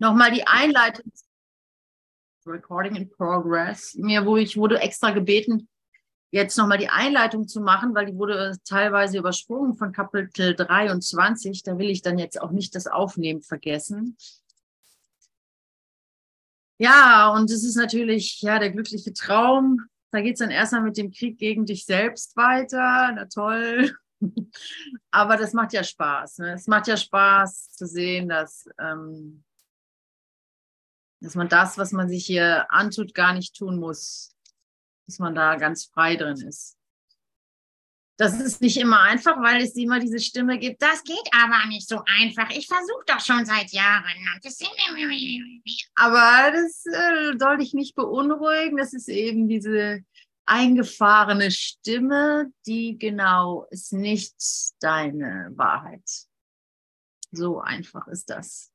Nochmal die Einleitung. Recording in Progress. Mir, wo ich wurde extra gebeten, jetzt nochmal die Einleitung zu machen, weil die wurde teilweise übersprungen von Kapitel 23. Da will ich dann jetzt auch nicht das Aufnehmen vergessen. Ja, und es ist natürlich ja der glückliche Traum. Da geht es dann erstmal mit dem Krieg gegen dich selbst weiter. Na toll. Aber das macht ja Spaß. Ne? Es macht ja Spaß zu sehen, dass, ähm, dass man das, was man sich hier antut, gar nicht tun muss. Dass man da ganz frei drin ist. Das ist nicht immer einfach, weil es immer diese Stimme gibt, das geht aber nicht so einfach. Ich versuche doch schon seit Jahren. aber das äh, soll dich nicht beunruhigen. Das ist eben diese eingefahrene Stimme, die genau ist nicht deine Wahrheit. So einfach ist das.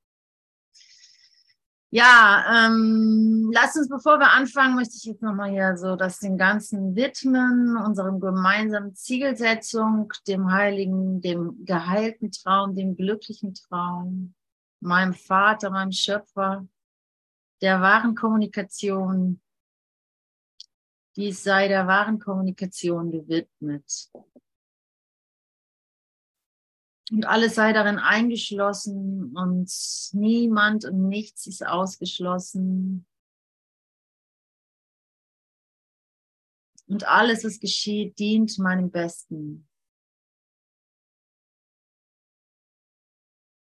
Ja, ähm, lass uns, bevor wir anfangen, möchte ich jetzt nochmal hier so das den ganzen widmen, unserem gemeinsamen Zielsetzung, dem heiligen, dem geheilten Traum, dem glücklichen Traum, meinem Vater, meinem Schöpfer, der wahren Kommunikation, dies sei der wahren Kommunikation gewidmet. Und alles sei darin eingeschlossen und niemand und nichts ist ausgeschlossen. Und alles, was geschieht, dient meinem Besten.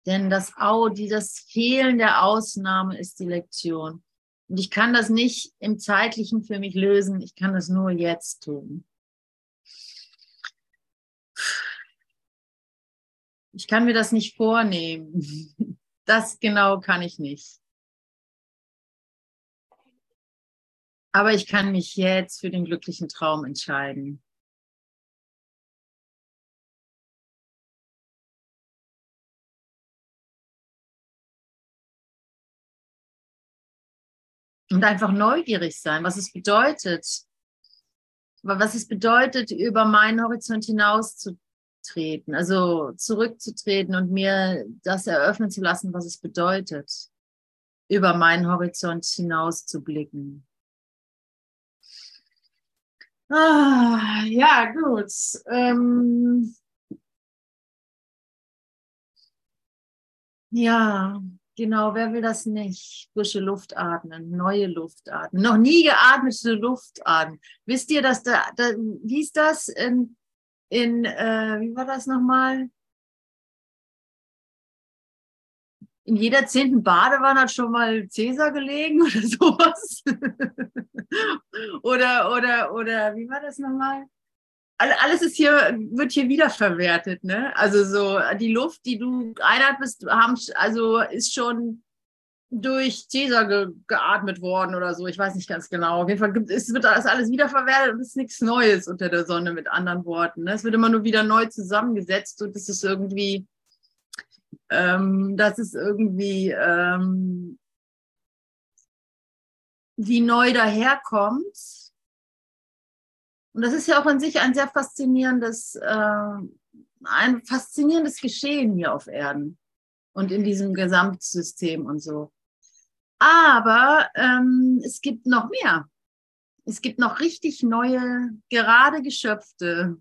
Denn das, die, das Fehlen der Ausnahme ist die Lektion. Und ich kann das nicht im Zeitlichen für mich lösen. Ich kann das nur jetzt tun. Ich kann mir das nicht vornehmen. Das genau kann ich nicht. Aber ich kann mich jetzt für den glücklichen Traum entscheiden. und einfach neugierig sein, was es bedeutet, was es bedeutet, über meinen Horizont hinauszutreten, also zurückzutreten und mir das eröffnen zu lassen, was es bedeutet, über meinen Horizont hinaus zu blicken. Ah, ja, gut. Ähm, ja, Genau, wer will das nicht? Frische Luft atmen, neue Luft atmen, noch nie geatmete Luft atmen. Wisst ihr, dass da, da wie ist das in, in äh, wie war das nochmal? In jeder zehnten Badewanne hat schon mal Cäsar gelegen oder sowas. oder, oder, oder, wie war das nochmal? alles ist hier, wird hier wiederverwertet, ne? Also so die Luft, die du einatmest, haben, also ist schon durch Cäsar ge geatmet worden oder so. Ich weiß nicht ganz genau. Auf jeden Fall gibt, es wird das alles wiederverwertet und es ist nichts Neues unter der Sonne, mit anderen Worten. Ne? Es wird immer nur wieder neu zusammengesetzt und es ist irgendwie, ähm, das ist irgendwie, ähm, wie neu daherkommt und das ist ja auch an sich ein sehr faszinierendes, äh, ein faszinierendes Geschehen hier auf Erden und in diesem Gesamtsystem und so. Aber ähm, es gibt noch mehr. Es gibt noch richtig neue, gerade geschöpfte,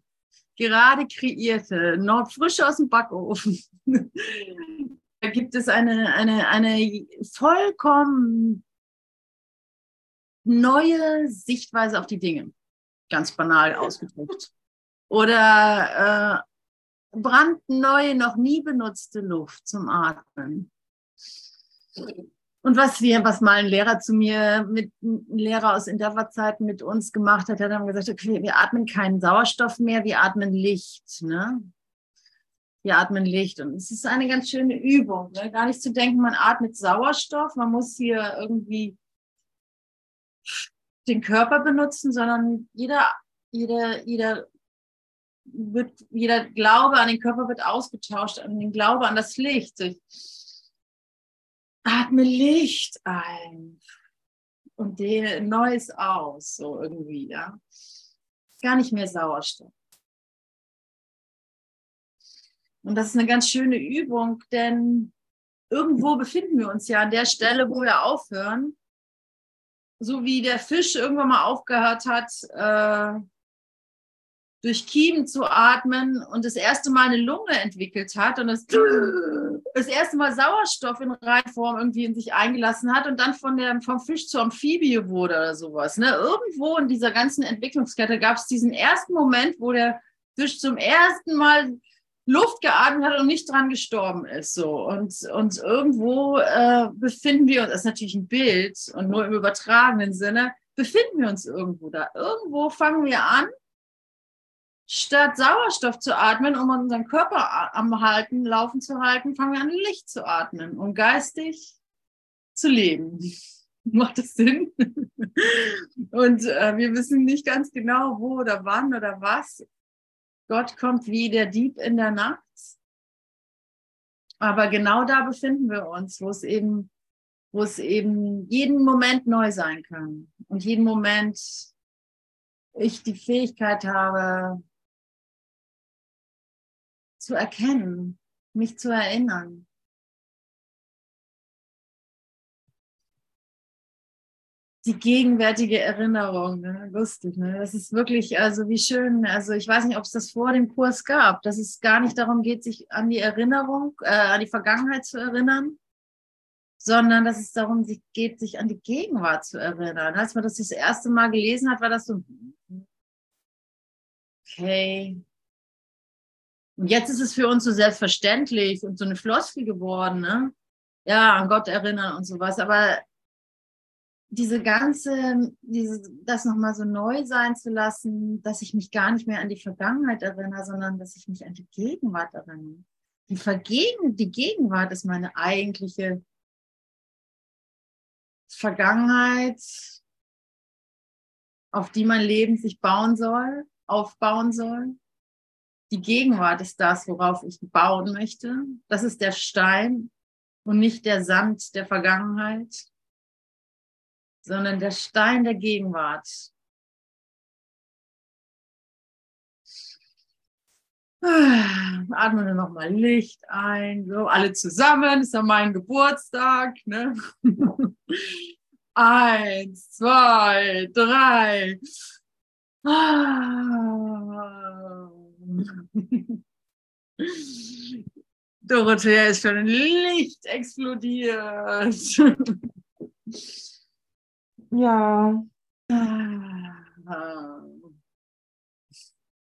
gerade kreierte, noch frisch aus dem Backofen. da gibt es eine, eine, eine vollkommen neue Sichtweise auf die Dinge ganz banal ausgedrückt. Oder äh, brandneue, noch nie benutzte Luft zum Atmen. Und was wir, was mal ein Lehrer zu mir, mit ein Lehrer aus Intervalzeiten mit uns gemacht hat, hat dann gesagt, okay, wir atmen keinen Sauerstoff mehr, wir atmen Licht, ne? Wir atmen Licht. Und es ist eine ganz schöne Übung, ne? gar nicht zu denken, man atmet Sauerstoff, man muss hier irgendwie den Körper benutzen, sondern jeder, jeder, jeder wird, jeder Glaube an den Körper wird ausgetauscht, an den Glaube an das Licht. Ich atme Licht ein und dehne Neues aus, so irgendwie, ja. Gar nicht mehr Sauerstoff. Und das ist eine ganz schöne Übung, denn irgendwo befinden wir uns ja an der Stelle, wo wir aufhören. So wie der Fisch irgendwann mal aufgehört hat, äh, durch Kiemen zu atmen und das erste Mal eine Lunge entwickelt hat und das, das erste Mal Sauerstoff in Reinform irgendwie in sich eingelassen hat und dann von der, vom Fisch zur Amphibie wurde oder sowas. Ne? Irgendwo in dieser ganzen Entwicklungskette gab es diesen ersten Moment, wo der Fisch zum ersten Mal Luft geatmet hat und nicht dran gestorben ist. So. Und, und irgendwo äh, befinden wir uns, das ist natürlich ein Bild und nur im übertragenen Sinne, befinden wir uns irgendwo da. Irgendwo fangen wir an, statt Sauerstoff zu atmen, um unseren Körper am Halten, Laufen zu halten, fangen wir an, Licht zu atmen, um geistig zu leben. Macht das Sinn? Und äh, wir wissen nicht ganz genau, wo oder wann oder was. Gott kommt wie der Dieb in der Nacht. Aber genau da befinden wir uns, wo es eben, wo es eben jeden Moment neu sein kann. Und jeden Moment ich die Fähigkeit habe, zu erkennen, mich zu erinnern. Die gegenwärtige Erinnerung, ne? lustig, ne? Das ist wirklich, also wie schön, also ich weiß nicht, ob es das vor dem Kurs gab, dass es gar nicht darum geht, sich an die Erinnerung, äh, an die Vergangenheit zu erinnern, sondern dass es darum geht, sich an die Gegenwart zu erinnern. Als man das das erste Mal gelesen hat, war das so, okay, und jetzt ist es für uns so selbstverständlich und so eine Floskel geworden, ne? Ja, an Gott erinnern und sowas. Aber diese ganze, diese, das nochmal so neu sein zu lassen, dass ich mich gar nicht mehr an die Vergangenheit erinnere, sondern dass ich mich an die Gegenwart erinnere. Die, Vergegen, die Gegenwart ist meine eigentliche Vergangenheit, auf die mein Leben sich bauen soll, aufbauen soll die Gegenwart ist das, worauf ich bauen möchte. Das ist der Stein und nicht der Sand der Vergangenheit, sondern der Stein der Gegenwart. Atmen wir nochmal Licht ein, so alle zusammen, ist ja mein Geburtstag. Ne? Eins, zwei, drei. Ah. Dorothea ist schon in Licht explodiert. ja.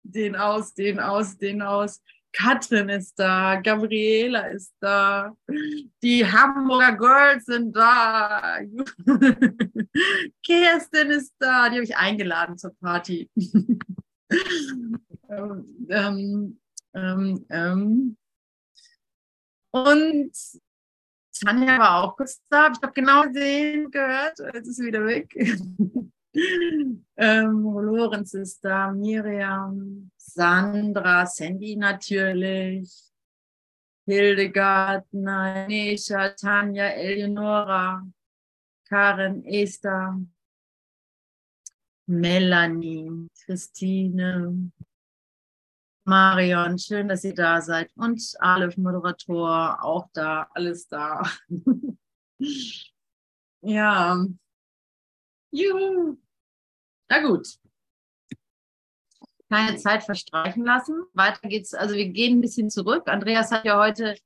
Den aus, den aus, den aus. Katrin ist da, Gabriela ist da, die Hamburger Girls sind da, Kerstin ist da, die habe ich eingeladen zur Party. Ähm, ähm, und Tanja war auch kurz da, ich habe genau gesehen, gehört, jetzt ist sie wieder weg. ähm, Lorenz ist da, Miriam, Sandra, Sandy natürlich, Hildegard, Nesha, Tanja, Eleonora, Karen, Esther, Melanie, Christine, Marion, schön, dass ihr da seid. Und Aleph, Moderator, auch da, alles da. ja. Juhu. Na gut. Keine Zeit verstreichen lassen. Weiter geht's. Also wir gehen ein bisschen zurück. Andreas hat ja heute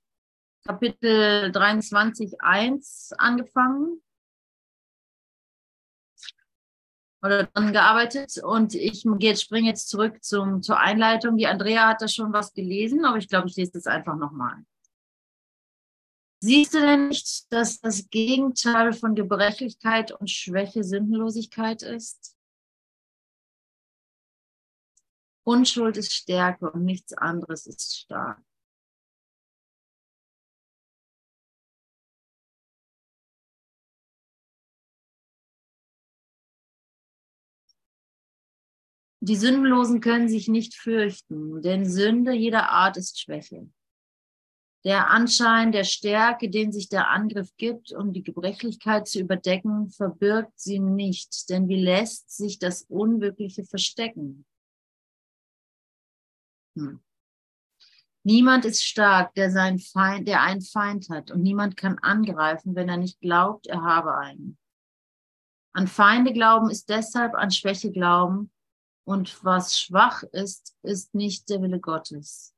Kapitel 23.1 angefangen oder dran gearbeitet und ich springe jetzt zurück zum, zur Einleitung. Die Andrea hat da schon was gelesen, aber ich glaube, ich lese das einfach nochmal. Siehst du denn nicht, dass das Gegenteil von Gebrechlichkeit und Schwäche Sinnlosigkeit ist? Unschuld ist Stärke und nichts anderes ist stark. Die Sündenlosen können sich nicht fürchten, denn Sünde jeder Art ist Schwäche. Der Anschein der Stärke, den sich der Angriff gibt, um die Gebrechlichkeit zu überdecken, verbirgt sie nicht, denn wie lässt sich das Unwirkliche verstecken? Hm. Niemand ist stark, der, seinen Feind, der einen Feind hat. Und niemand kann angreifen, wenn er nicht glaubt, er habe einen. An Feinde glauben ist deshalb an Schwäche glauben. Und was schwach ist, ist nicht der Wille Gottes.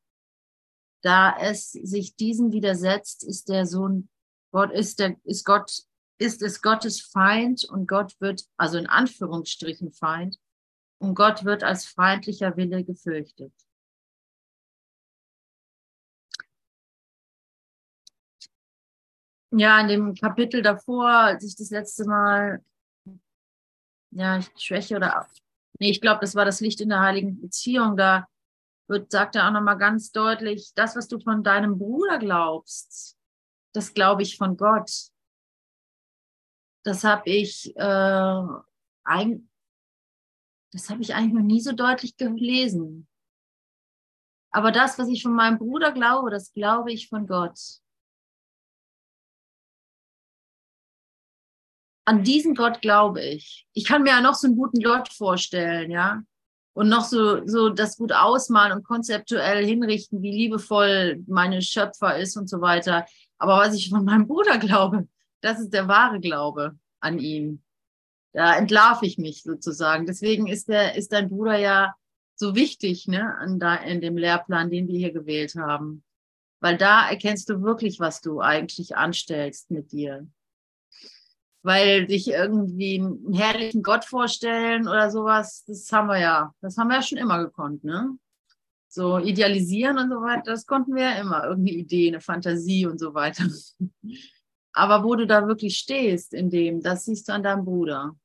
Da es sich diesem widersetzt, ist der Sohn Gott, ist der, ist Gott, ist es Gottes Feind und Gott wird, also in Anführungsstrichen Feind, und Gott wird als feindlicher Wille gefürchtet. Ja, in dem Kapitel davor, als ich das letzte Mal, ja, schwäche oder, nee, ich glaube, das war das Licht in der heiligen Beziehung, da wird, sagt er auch nochmal ganz deutlich, das, was du von deinem Bruder glaubst, das glaube ich von Gott. Das habe ich, äh, ein, das habe ich eigentlich noch nie so deutlich gelesen. Aber das, was ich von meinem Bruder glaube, das glaube ich von Gott. An diesen Gott glaube ich. Ich kann mir ja noch so einen guten Gott vorstellen, ja. Und noch so, so das gut ausmalen und konzeptuell hinrichten, wie liebevoll meine Schöpfer ist und so weiter. Aber was ich von meinem Bruder glaube, das ist der wahre Glaube an ihn. Da entlarve ich mich sozusagen. Deswegen ist der, ist dein Bruder ja so wichtig, ne, an da, in dem Lehrplan, den wir hier gewählt haben. Weil da erkennst du wirklich, was du eigentlich anstellst mit dir. Weil dich irgendwie einen herrlichen Gott vorstellen oder sowas, das haben wir ja, das haben wir ja schon immer gekonnt, ne? so idealisieren und so weiter, das konnten wir ja immer. Irgendeine Idee, eine Fantasie und so weiter. Aber wo du da wirklich stehst in dem, das siehst du an deinem Bruder.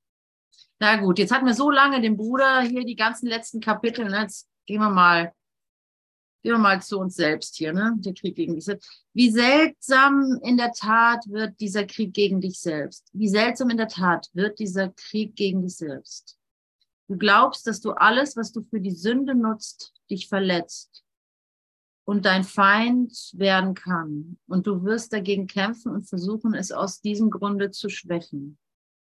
Na gut, jetzt hatten wir so lange den Bruder hier, die ganzen letzten Kapitel. Ne? Jetzt gehen wir mal, gehen wir mal zu uns selbst hier, ne? Der Krieg gegen dich selbst. Wie seltsam in der Tat wird dieser Krieg gegen dich selbst. Wie seltsam in der Tat wird dieser Krieg gegen dich selbst. Du glaubst, dass du alles, was du für die Sünde nutzt, dich verletzt und dein Feind werden kann. Und du wirst dagegen kämpfen und versuchen, es aus diesem Grunde zu schwächen.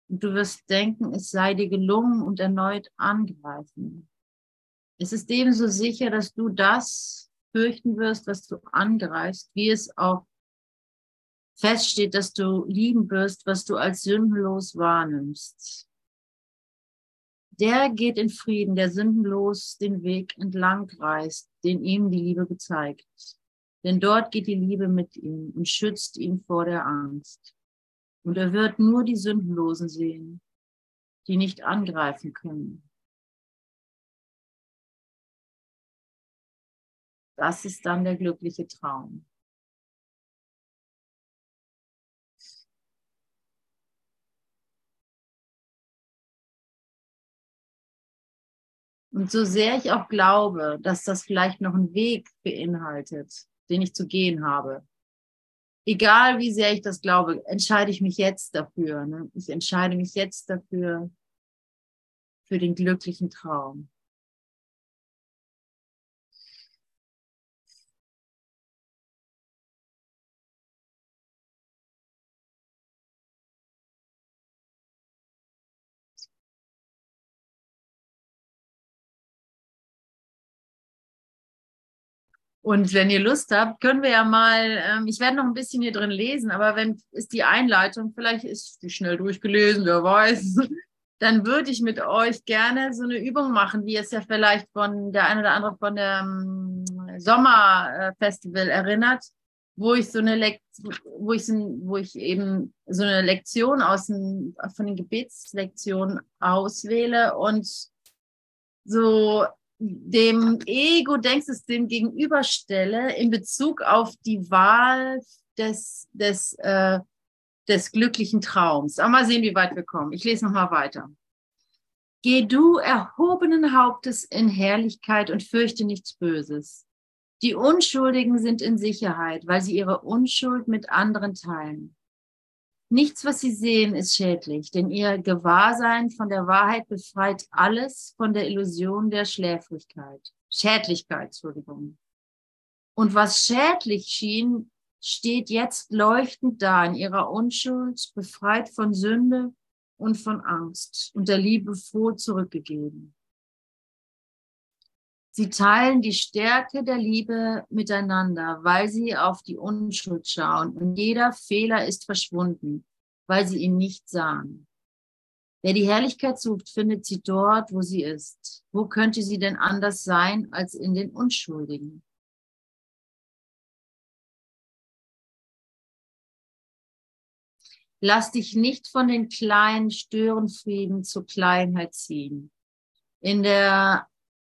Und du wirst denken, es sei dir gelungen und erneut angreifen. Es ist ebenso sicher, dass du das fürchten wirst, was du angreifst, wie es auch feststeht, dass du lieben wirst, was du als sündenlos wahrnimmst. Der geht in Frieden, der sündenlos den Weg entlang reist, den ihm die Liebe gezeigt. Denn dort geht die Liebe mit ihm und schützt ihn vor der Angst. Und er wird nur die Sündenlosen sehen, die nicht angreifen können. Das ist dann der glückliche Traum. Und so sehr ich auch glaube, dass das vielleicht noch einen Weg beinhaltet, den ich zu gehen habe, egal wie sehr ich das glaube, entscheide ich mich jetzt dafür. Ne? Ich entscheide mich jetzt dafür, für den glücklichen Traum. Und wenn ihr Lust habt, können wir ja mal, ähm, ich werde noch ein bisschen hier drin lesen, aber wenn ist die Einleitung, vielleicht ist die schnell durchgelesen, wer weiß, dann würde ich mit euch gerne so eine Übung machen, wie es ja vielleicht von der eine oder andere von dem Sommerfestival erinnert, wo ich so eine Lekt wo ich, so, wo ich eben so eine Lektion aus den, von den Gebetslektionen auswähle und so dem Ego-Denksystem gegenüberstelle in Bezug auf die Wahl des, des, äh, des glücklichen Traums. Aber mal sehen, wie weit wir kommen. Ich lese nochmal weiter. Geh du erhobenen Hauptes in Herrlichkeit und fürchte nichts Böses. Die Unschuldigen sind in Sicherheit, weil sie ihre Unschuld mit anderen teilen. Nichts, was sie sehen, ist schädlich, denn ihr Gewahrsein von der Wahrheit befreit alles von der Illusion der Schläfrigkeit, Schädlichkeit, Entschuldigung. Und was schädlich schien, steht jetzt leuchtend da in ihrer Unschuld, befreit von Sünde und von Angst und der Liebe froh zurückgegeben. Sie teilen die Stärke der Liebe miteinander, weil sie auf die Unschuld schauen und jeder Fehler ist verschwunden, weil sie ihn nicht sahen. Wer die Herrlichkeit sucht, findet sie dort, wo sie ist. Wo könnte sie denn anders sein als in den Unschuldigen? Lass dich nicht von den kleinen Störenfrieden zur Kleinheit ziehen. In der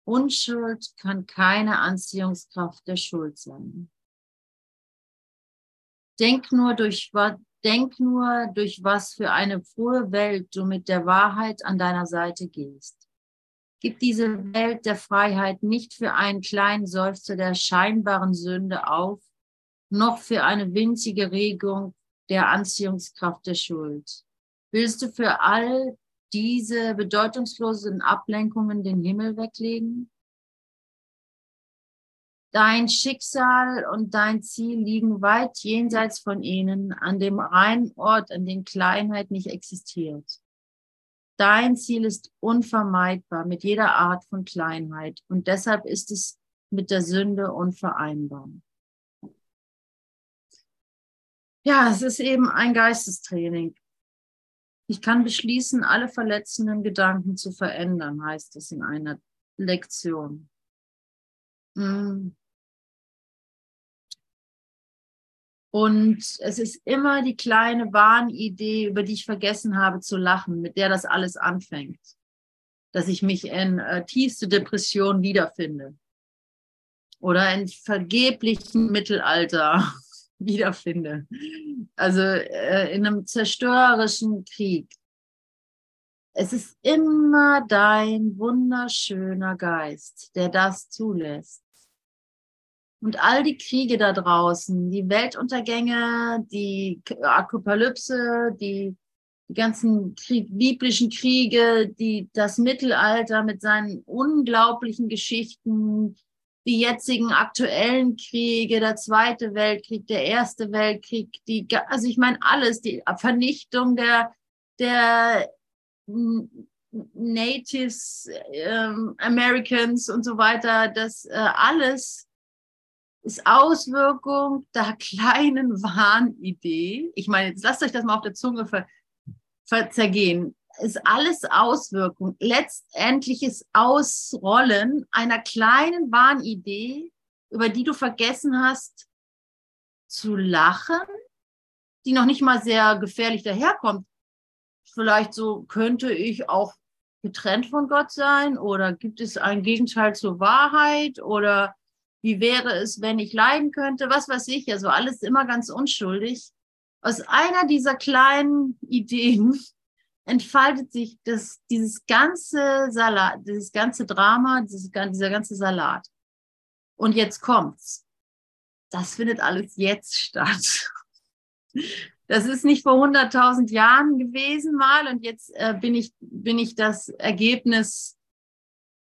Unschuld kann keine Anziehungskraft der Schuld sein. Denk nur durch, denk nur, durch was für eine frohe Welt du mit der Wahrheit an deiner Seite gehst. Gib diese Welt der Freiheit nicht für einen kleinen Seufzer der scheinbaren Sünde auf, noch für eine winzige Regung der Anziehungskraft der Schuld. Willst du für all diese bedeutungslosen Ablenkungen den Himmel weglegen? Dein Schicksal und dein Ziel liegen weit jenseits von ihnen, an dem reinen Ort, an dem Kleinheit nicht existiert. Dein Ziel ist unvermeidbar mit jeder Art von Kleinheit und deshalb ist es mit der Sünde unvereinbar. Ja, es ist eben ein Geistestraining. Ich kann beschließen, alle verletzenden Gedanken zu verändern, heißt es in einer Lektion. Mm. Und es ist immer die kleine Wahnidee, über die ich vergessen habe zu lachen, mit der das alles anfängt. Dass ich mich in äh, tiefste Depression wiederfinde. Oder in vergeblichen Mittelalter wiederfinde. Also äh, in einem zerstörerischen Krieg. Es ist immer dein wunderschöner Geist, der das zulässt. Und all die Kriege da draußen, die Weltuntergänge, die Apokalypse, die, die ganzen Krieg, biblischen Kriege, die, das Mittelalter mit seinen unglaublichen Geschichten, die jetzigen aktuellen Kriege, der Zweite Weltkrieg, der Erste Weltkrieg, die, also ich meine alles, die Vernichtung der, der Natives, ähm, Americans und so weiter, das äh, alles ist Auswirkung der kleinen Wahnidee. Ich meine, jetzt lasst euch das mal auf der Zunge ver, ver zergehen ist alles Auswirkung, letztendliches Ausrollen einer kleinen Wahnidee, über die du vergessen hast zu lachen, die noch nicht mal sehr gefährlich daherkommt. Vielleicht so könnte ich auch getrennt von Gott sein oder gibt es ein Gegenteil zur Wahrheit oder wie wäre es, wenn ich leiden könnte, was weiß ich, also alles immer ganz unschuldig. Aus einer dieser kleinen Ideen entfaltet sich das, dieses ganze Salat, dieses ganze Drama, dieses, dieser ganze Salat. Und jetzt kommt's. Das findet alles jetzt statt. Das ist nicht vor 100.000 Jahren gewesen mal und jetzt äh, bin ich, bin ich das Ergebnis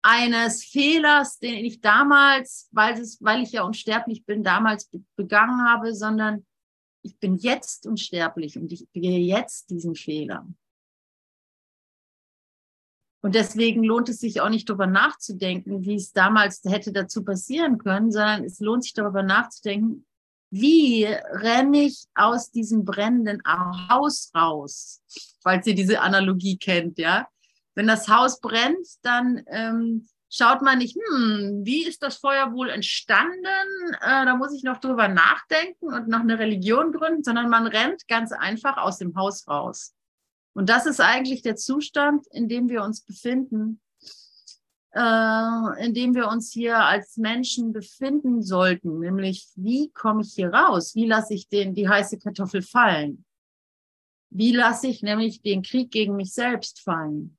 eines Fehlers, den ich damals, weil, es, weil ich ja unsterblich bin, damals begangen habe, sondern ich bin jetzt unsterblich und ich begehe jetzt diesen Fehler. Und deswegen lohnt es sich auch nicht darüber nachzudenken, wie es damals hätte dazu passieren können, sondern es lohnt sich darüber nachzudenken, wie renne ich aus diesem brennenden Haus raus, falls ihr diese Analogie kennt, ja. Wenn das Haus brennt, dann ähm, schaut man nicht, hm, wie ist das Feuer wohl entstanden? Äh, da muss ich noch drüber nachdenken und noch eine Religion gründen, sondern man rennt ganz einfach aus dem Haus raus. Und das ist eigentlich der Zustand, in dem wir uns befinden, äh, in dem wir uns hier als Menschen befinden sollten, nämlich wie komme ich hier raus? Wie lasse ich den, die heiße Kartoffel fallen? Wie lasse ich nämlich den Krieg gegen mich selbst fallen?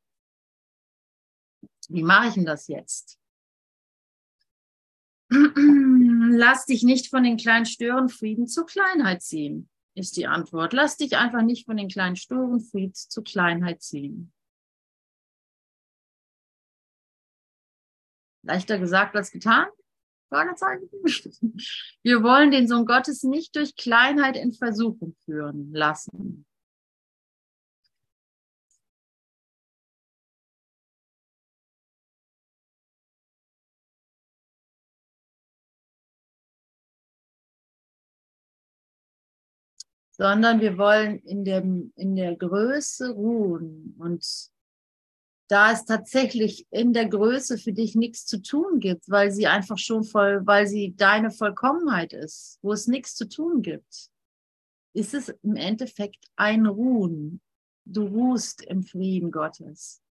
Wie mache ich denn das jetzt? Lass dich nicht von den kleinen Störenfrieden zur Kleinheit ziehen ist die Antwort. Lass dich einfach nicht von den kleinen Störenfrieds zur Kleinheit ziehen. Leichter gesagt als getan? Wir wollen den Sohn Gottes nicht durch Kleinheit in Versuchung führen lassen. Sondern wir wollen in, dem, in der Größe ruhen. Und da es tatsächlich in der Größe für dich nichts zu tun gibt, weil sie einfach schon voll, weil sie deine Vollkommenheit ist, wo es nichts zu tun gibt, ist es im Endeffekt ein Ruhen. Du ruhst im Frieden Gottes.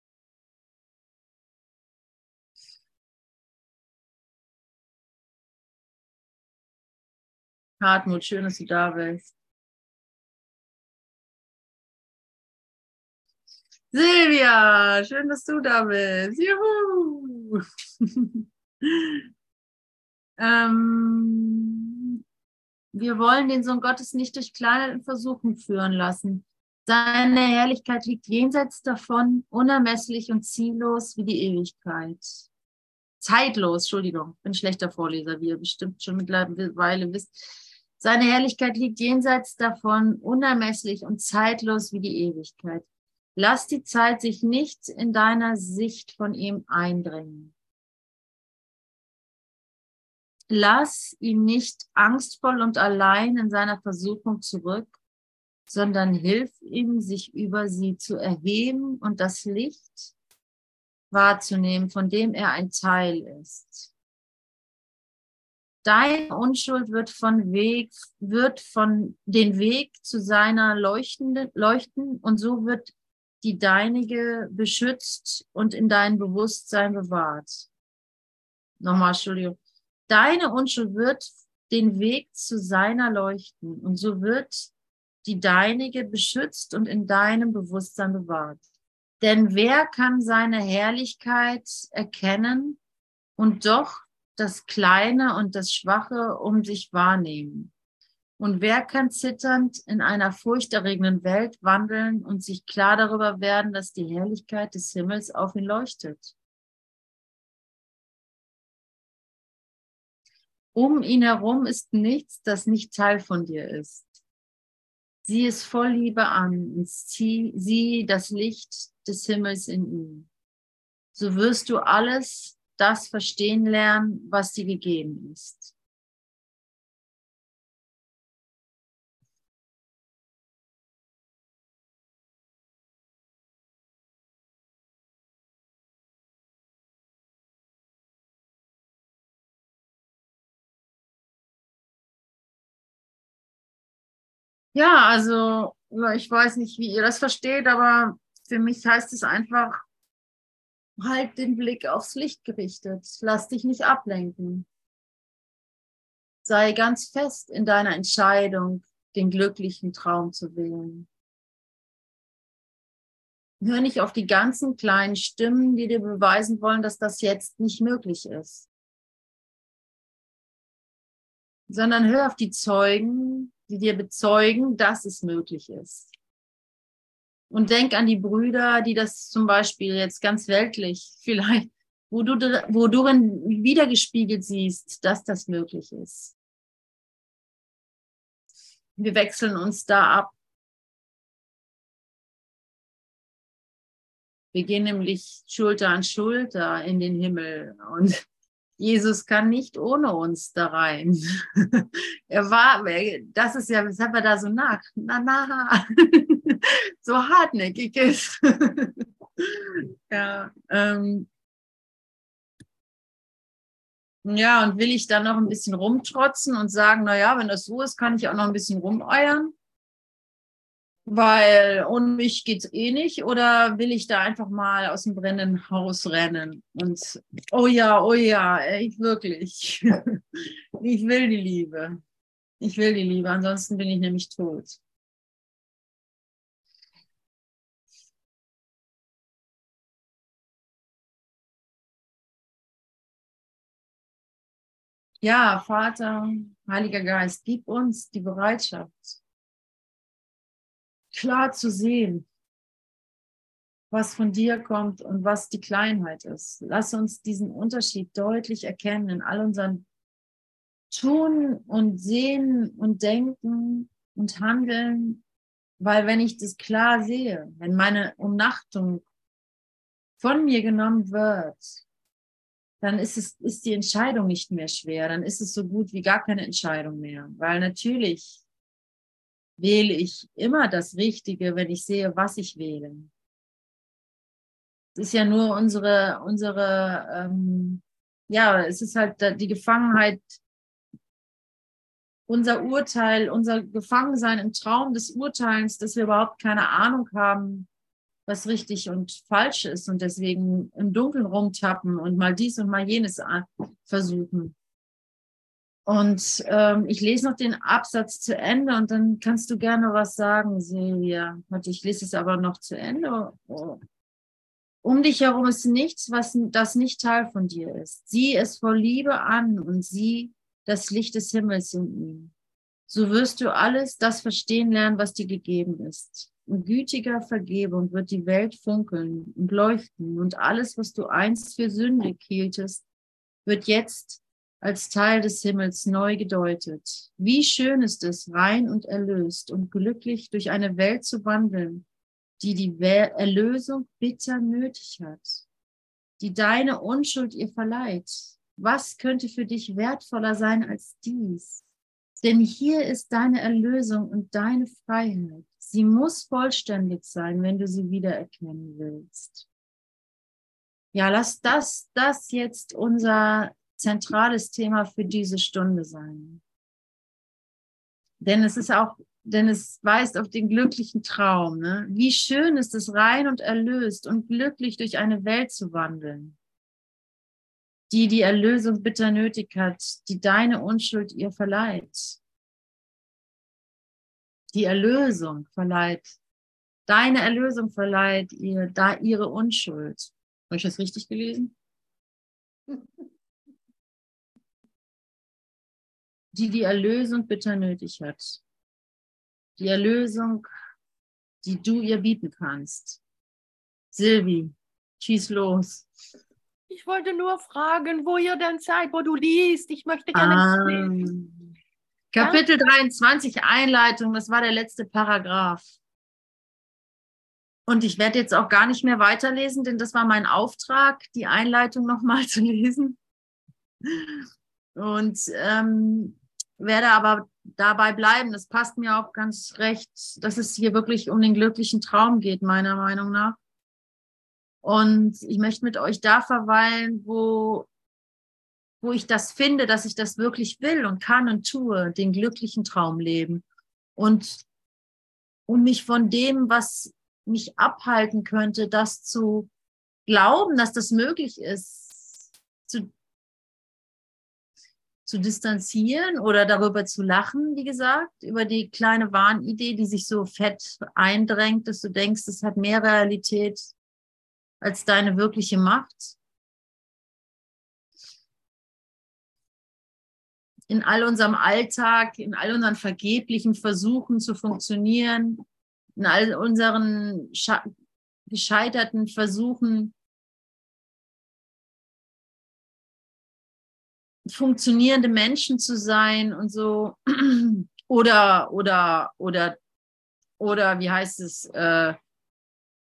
Hartmut, schön, dass du da bist. Silvia, schön, dass du da bist. Juhu! ähm, wir wollen den Sohn Gottes nicht durch kleine Versuchung führen lassen. Seine Herrlichkeit liegt jenseits davon, unermesslich und ziellos wie die Ewigkeit. Zeitlos, Entschuldigung, bin schlechter Vorleser, wie ihr bestimmt schon mittlerweile wisst. Seine Herrlichkeit liegt jenseits davon, unermesslich und zeitlos wie die Ewigkeit. Lass die Zeit sich nicht in deiner Sicht von ihm eindringen. Lass ihn nicht angstvoll und allein in seiner Versuchung zurück, sondern hilf ihm, sich über sie zu erheben und das Licht wahrzunehmen, von dem er ein Teil ist. Deine Unschuld wird von Weg, wird von den Weg zu seiner leuchtende, leuchten und so wird die deinige beschützt und in dein Bewusstsein bewahrt. Nochmal, Entschuldigung. Deine Unschuld wird den Weg zu seiner leuchten und so wird die deinige beschützt und in deinem Bewusstsein bewahrt. Denn wer kann seine Herrlichkeit erkennen und doch das Kleine und das Schwache um sich wahrnehmen? Und wer kann zitternd in einer furchterregenden Welt wandeln und sich klar darüber werden, dass die Herrlichkeit des Himmels auf ihn leuchtet? Um ihn herum ist nichts, das nicht Teil von dir ist. Sieh es voll Liebe an und sieh das Licht des Himmels in ihm. So wirst du alles das verstehen lernen, was dir gegeben ist. Ja, also ich weiß nicht, wie ihr das versteht, aber für mich heißt es einfach, halt den Blick aufs Licht gerichtet. Lass dich nicht ablenken. Sei ganz fest in deiner Entscheidung, den glücklichen Traum zu wählen. Hör nicht auf die ganzen kleinen Stimmen, die dir beweisen wollen, dass das jetzt nicht möglich ist. Sondern hör auf die Zeugen, die dir bezeugen, dass es möglich ist. Und denk an die Brüder, die das zum Beispiel jetzt ganz weltlich vielleicht, wo du, wo du wiedergespiegelt siehst, dass das möglich ist. Wir wechseln uns da ab. Wir gehen nämlich Schulter an Schulter in den Himmel und Jesus kann nicht ohne uns da rein. er war, das ist ja, weshalb er da so nach, na, na, so hartnäckig ist. ja, ähm, ja, und will ich dann noch ein bisschen rumtrotzen und sagen, na ja, wenn das so ist, kann ich auch noch ein bisschen rumeiern? Weil ohne mich geht's eh nicht oder will ich da einfach mal aus dem brennenden Haus rennen und oh ja, oh ja, ich wirklich. ich will die Liebe. Ich will die Liebe, ansonsten bin ich nämlich tot. Ja, Vater, Heiliger Geist, gib uns die Bereitschaft, klar zu sehen, was von dir kommt und was die Kleinheit ist. Lass uns diesen Unterschied deutlich erkennen in all unseren Tun und Sehen und Denken und Handeln, weil wenn ich das klar sehe, wenn meine Umnachtung von mir genommen wird, dann ist es, ist die Entscheidung nicht mehr schwer, dann ist es so gut wie gar keine Entscheidung mehr, weil natürlich wähle ich immer das Richtige, wenn ich sehe, was ich wähle. Es ist ja nur unsere, unsere, ähm, ja, es ist halt die Gefangenheit, unser Urteil, unser Gefangensein im Traum des Urteils, dass wir überhaupt keine Ahnung haben, was richtig und falsch ist und deswegen im Dunkeln rumtappen und mal dies und mal jenes versuchen. Und ähm, ich lese noch den Absatz zu Ende und dann kannst du gerne was sagen, Silvia. Warte, ich lese es aber noch zu Ende. Oh. Um dich herum ist nichts, was das nicht Teil von dir ist. Sieh es vor Liebe an und sieh das Licht des Himmels in ihm. So wirst du alles das verstehen lernen, was dir gegeben ist. In gütiger Vergebung wird die Welt funkeln und leuchten und alles, was du einst für sündig hieltest, wird jetzt als Teil des Himmels neu gedeutet. Wie schön ist es, rein und erlöst und glücklich durch eine Welt zu wandeln, die die Erlösung bitter nötig hat, die deine Unschuld ihr verleiht. Was könnte für dich wertvoller sein als dies? Denn hier ist deine Erlösung und deine Freiheit. Sie muss vollständig sein, wenn du sie wiedererkennen willst. Ja, lass das, das jetzt unser zentrales Thema für diese Stunde sein. Denn es ist auch, denn es weist auf den glücklichen Traum. Ne? Wie schön ist es, rein und erlöst und glücklich durch eine Welt zu wandeln, die die Erlösung bitter nötig hat, die deine Unschuld ihr verleiht. Die Erlösung verleiht, deine Erlösung verleiht ihr da ihre Unschuld. Habe ich das richtig gelesen? Die die Erlösung bitter nötig hat. Die Erlösung, die du ihr bieten kannst. Silvi, schieß los. Ich wollte nur fragen, wo ihr denn seid, wo du liest. Ich möchte gerne ah, lesen. Kapitel ja? 23, Einleitung, das war der letzte Paragraph. Und ich werde jetzt auch gar nicht mehr weiterlesen, denn das war mein Auftrag, die Einleitung nochmal zu lesen. Und ähm, werde aber dabei bleiben. Das passt mir auch ganz recht, dass es hier wirklich um den glücklichen Traum geht, meiner Meinung nach. Und ich möchte mit euch da verweilen, wo, wo ich das finde, dass ich das wirklich will und kann und tue, den glücklichen Traum leben. Und, und mich von dem, was mich abhalten könnte, das zu glauben, dass das möglich ist, zu, zu distanzieren oder darüber zu lachen, wie gesagt, über die kleine Wahnidee, die sich so fett eindrängt, dass du denkst, es hat mehr Realität als deine wirkliche Macht. In all unserem Alltag, in all unseren vergeblichen Versuchen zu funktionieren, in all unseren gescheiterten Versuchen, funktionierende Menschen zu sein und so. Oder, oder, oder, oder, wie heißt es, äh,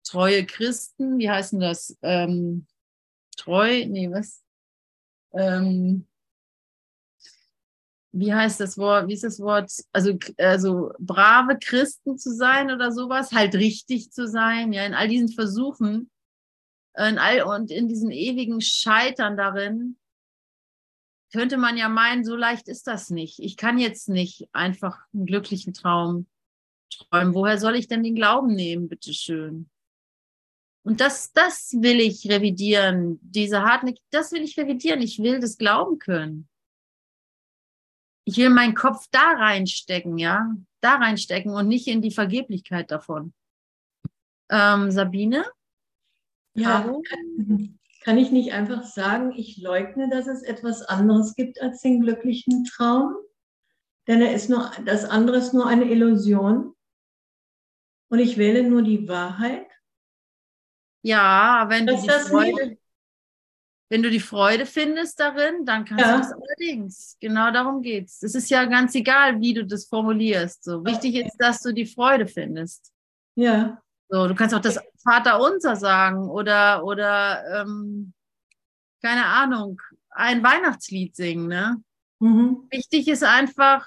treue Christen, wie heißen das? Ähm, treu, nee, was? Ähm, wie heißt das Wort, wie ist das Wort, also, also brave Christen zu sein oder sowas, halt richtig zu sein, ja, in all diesen Versuchen in all, und in diesen ewigen Scheitern darin, könnte man ja meinen, so leicht ist das nicht. Ich kann jetzt nicht einfach einen glücklichen Traum träumen. Woher soll ich denn den Glauben nehmen, bitteschön? Und das, das will ich revidieren, diese Hartnäckigkeit, das will ich revidieren. Ich will das glauben können. Ich will meinen Kopf da reinstecken, ja, da reinstecken und nicht in die Vergeblichkeit davon. Ähm, Sabine? Ja, kann ich nicht einfach sagen, ich leugne, dass es etwas anderes gibt als den glücklichen Traum? Denn er ist nur, das andere ist nur eine Illusion. Und ich wähle nur die Wahrheit. Ja, wenn du, die Freude, wenn du die Freude findest darin, dann kannst ja. du das allerdings. Genau darum geht es. Es ist ja ganz egal, wie du das formulierst. So wichtig ist, dass du die Freude findest. Ja. So, du kannst auch das Vater unser sagen oder, oder ähm, keine Ahnung, ein Weihnachtslied singen. Ne? Mhm. Wichtig ist einfach,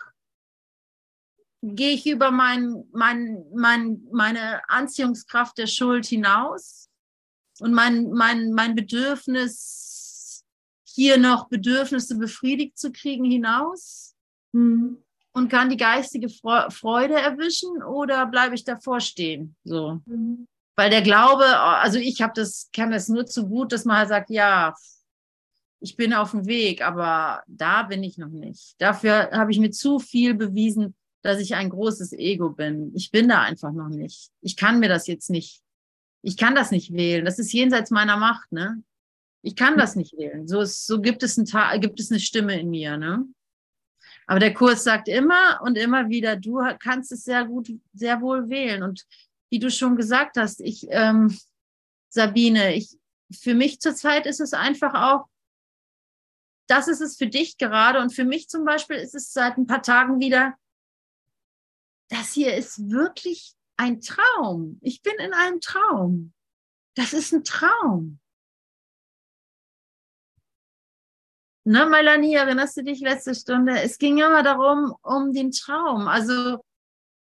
gehe ich über mein, mein, mein, meine Anziehungskraft der Schuld hinaus und mein, mein, mein Bedürfnis, hier noch Bedürfnisse befriedigt zu kriegen, hinaus Mhm. Und kann die geistige Fre- Freude erwischen oder bleibe ich davor stehen? So. Mhm. Weil der Glaube, also ich habe das, kann das nur zu gut, dass man halt sagt, ja, ich bin auf dem Weg, aber da bin ich noch nicht. Dafür habe ich mir zu viel bewiesen, dass ich ein großes Ego bin. Ich bin da einfach noch nicht. Ich kann mir das jetzt nicht. Ich kann das nicht wählen. Das ist jenseits meiner Macht, ne? Ich kann das nicht wählen. So, ist, so gibt es ein gibt es eine Stimme in mir, ne? Aber der Kurs sagt immer und immer wieder, du kannst es sehr gut, sehr wohl wählen. Und wie du schon gesagt hast, ich, ähm, Sabine, ich, für mich zurzeit ist es einfach auch, das ist es für dich gerade und für mich zum Beispiel ist es seit ein paar Tagen wieder, das hier ist wirklich ein Traum. Ich bin in einem Traum. Das ist ein Traum. Ne, Melanie, erinnerst du dich letzte Stunde? Es ging immer darum, um den Traum. Also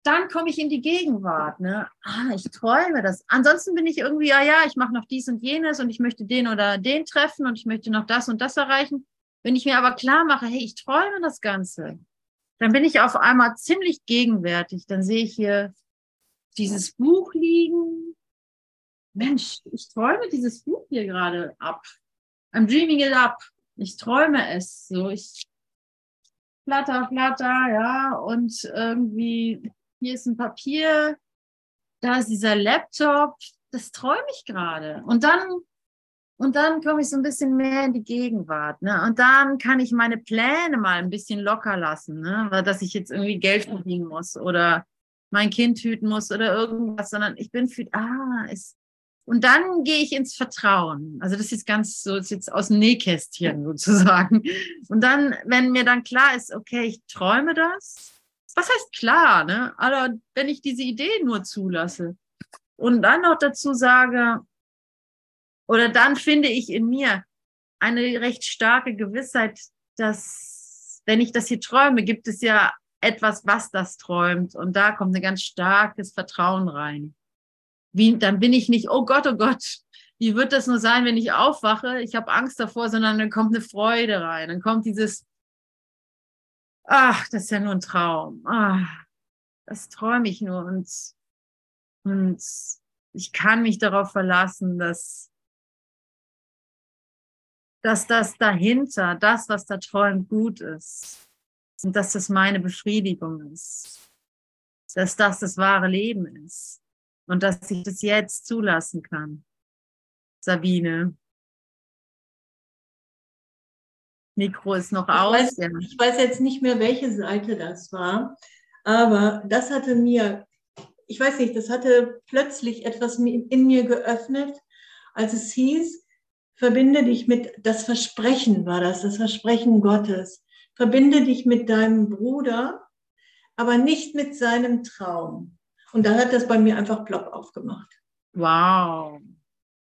dann komme ich in die Gegenwart. Ne? Ah, ich träume das. Ansonsten bin ich irgendwie, ja, ja, ich mache noch dies und jenes und ich möchte den oder den treffen und ich möchte noch das und das erreichen. Wenn ich mir aber klar mache, hey, ich träume das Ganze, dann bin ich auf einmal ziemlich gegenwärtig. Dann sehe ich hier dieses Buch liegen. Mensch, ich träume dieses Buch hier gerade ab. I'm dreaming it up. Ich träume es. So, ich flatter, flatter, ja, und irgendwie hier ist ein Papier, da ist dieser Laptop, das träume ich gerade. Und dann, und dann komme ich so ein bisschen mehr in die Gegenwart, ne? Und dann kann ich meine Pläne mal ein bisschen locker lassen, ne? Weil, dass ich jetzt irgendwie Geld verdienen muss oder mein Kind hüten muss oder irgendwas, sondern ich bin für, ah, es, und dann gehe ich ins Vertrauen. Also das ist ganz so, das ist jetzt aus dem Nähkästchen sozusagen. Und dann, wenn mir dann klar ist, okay, ich träume das, was heißt klar, ne? Aber wenn ich diese Idee nur zulasse und dann noch dazu sage, oder dann finde ich in mir eine recht starke Gewissheit, dass, wenn ich das hier träume, gibt es ja etwas, was das träumt. Und da kommt ein ganz starkes Vertrauen rein. Wie, dann bin ich nicht, oh Gott, oh Gott, wie wird das nur sein, wenn ich aufwache? Ich habe Angst davor, sondern dann kommt eine Freude rein. Dann kommt dieses, ach, das ist ja nur ein Traum. Ach, das träume ich nur. Und, und ich kann mich darauf verlassen, dass, dass das dahinter, das, was da träumt, gut ist. Und dass das meine Befriedigung ist. Dass das das wahre Leben ist. Und dass ich das jetzt zulassen kann. Sabine. Mikro ist noch Ich aus. weiß, ja. ich weiß jetzt nicht mehr, welche Seite das war, aber das hatte mir, ich weiß nicht, das hatte plötzlich etwas in mir geöffnet, als es hieß, verbinde dich mit, das Versprechen war das, das Versprechen Gottes. Verbinde dich mit deinem Bruder, aber nicht mit seinem Traum. Und da hat das bei mir einfach plopp aufgemacht. Wow.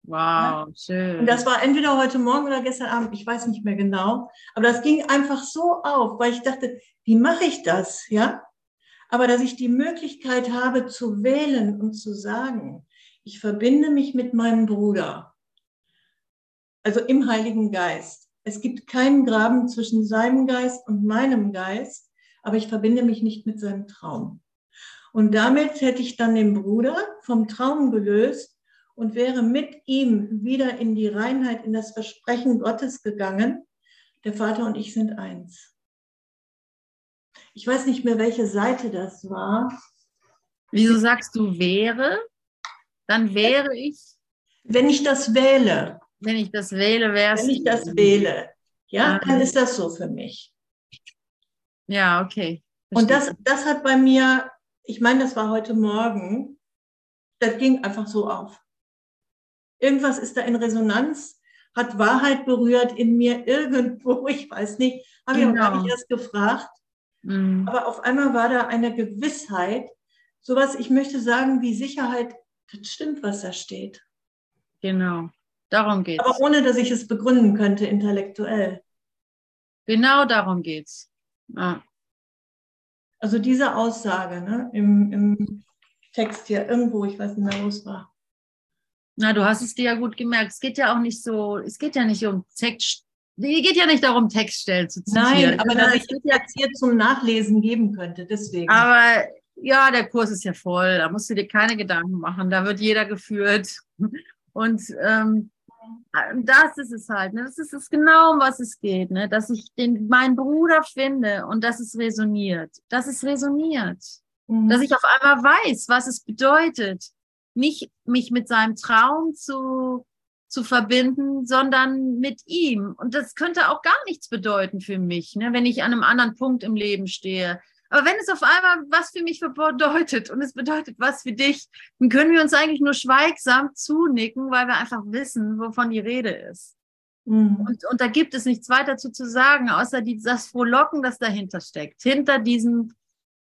Wow, schön. Und das war entweder heute Morgen oder gestern Abend, ich weiß nicht mehr genau. Aber das ging einfach so auf, weil ich dachte, wie mache ich das? Ja? Aber dass ich die Möglichkeit habe zu wählen und zu sagen, ich verbinde mich mit meinem Bruder. Also im Heiligen Geist. Es gibt keinen Graben zwischen seinem Geist und meinem Geist, aber ich verbinde mich nicht mit seinem Traum. Und damit hätte ich dann den Bruder vom Traum gelöst und wäre mit ihm wieder in die Reinheit, in das Versprechen Gottes gegangen. Der Vater und ich sind eins. Ich weiß nicht mehr, welche Seite das war. Wieso sagst du wäre? Dann wäre ich, Wenn ich das wähle, wenn ich das wähle, wäre es. wenn ich das wähle, ja, Ah. dann ist das so für mich. Ja, okay. Und Verstehe. das, das hat bei mir, ich meine, das war heute Morgen, das ging einfach so auf. Irgendwas ist da in Resonanz, hat Wahrheit berührt in mir irgendwo, ich weiß nicht, habe ich auch gar Genau. nicht erst gefragt. Mhm. Aber auf einmal war da eine Gewissheit, sowas, ich möchte sagen, wie Sicherheit, das stimmt, was da steht. Genau. Darum geht's. Aber ohne, dass ich es begründen könnte intellektuell. Genau darum geht's. Ja. Also diese Aussage ne, im, im Text hier irgendwo, ich weiß nicht mehr, wo es war. Na, du hast es dir ja gut gemerkt. Es geht ja auch nicht so, es geht ja nicht um Text, es geht ja nicht darum, Textstellen zu zitieren. Nein, aber dass ich das jetzt hier zum Nachlesen geben könnte, deswegen. Aber ja, der Kurs ist ja voll, da musst du dir keine Gedanken machen, da wird jeder geführt. Und ähm, das ist es halt, ne? das ist es genau, um was es geht, ne? dass ich den, meinen Bruder finde und dass es resoniert, dass es resoniert, mhm. dass ich auf einmal weiß, was es bedeutet, nicht mich mit seinem Traum zu, zu verbinden, sondern mit ihm. Und das könnte auch gar nichts bedeuten für mich, ne? wenn ich an einem anderen Punkt im Leben stehe. Aber wenn es auf einmal was für mich bedeutet und es bedeutet was für dich, dann können wir uns eigentlich nur schweigsam zunicken, weil wir einfach wissen, wovon die Rede ist. Mhm. Und, und da gibt es nichts weiter zu, zu sagen, außer die, das Frohlocken, das dahinter steckt. Hinter diesem,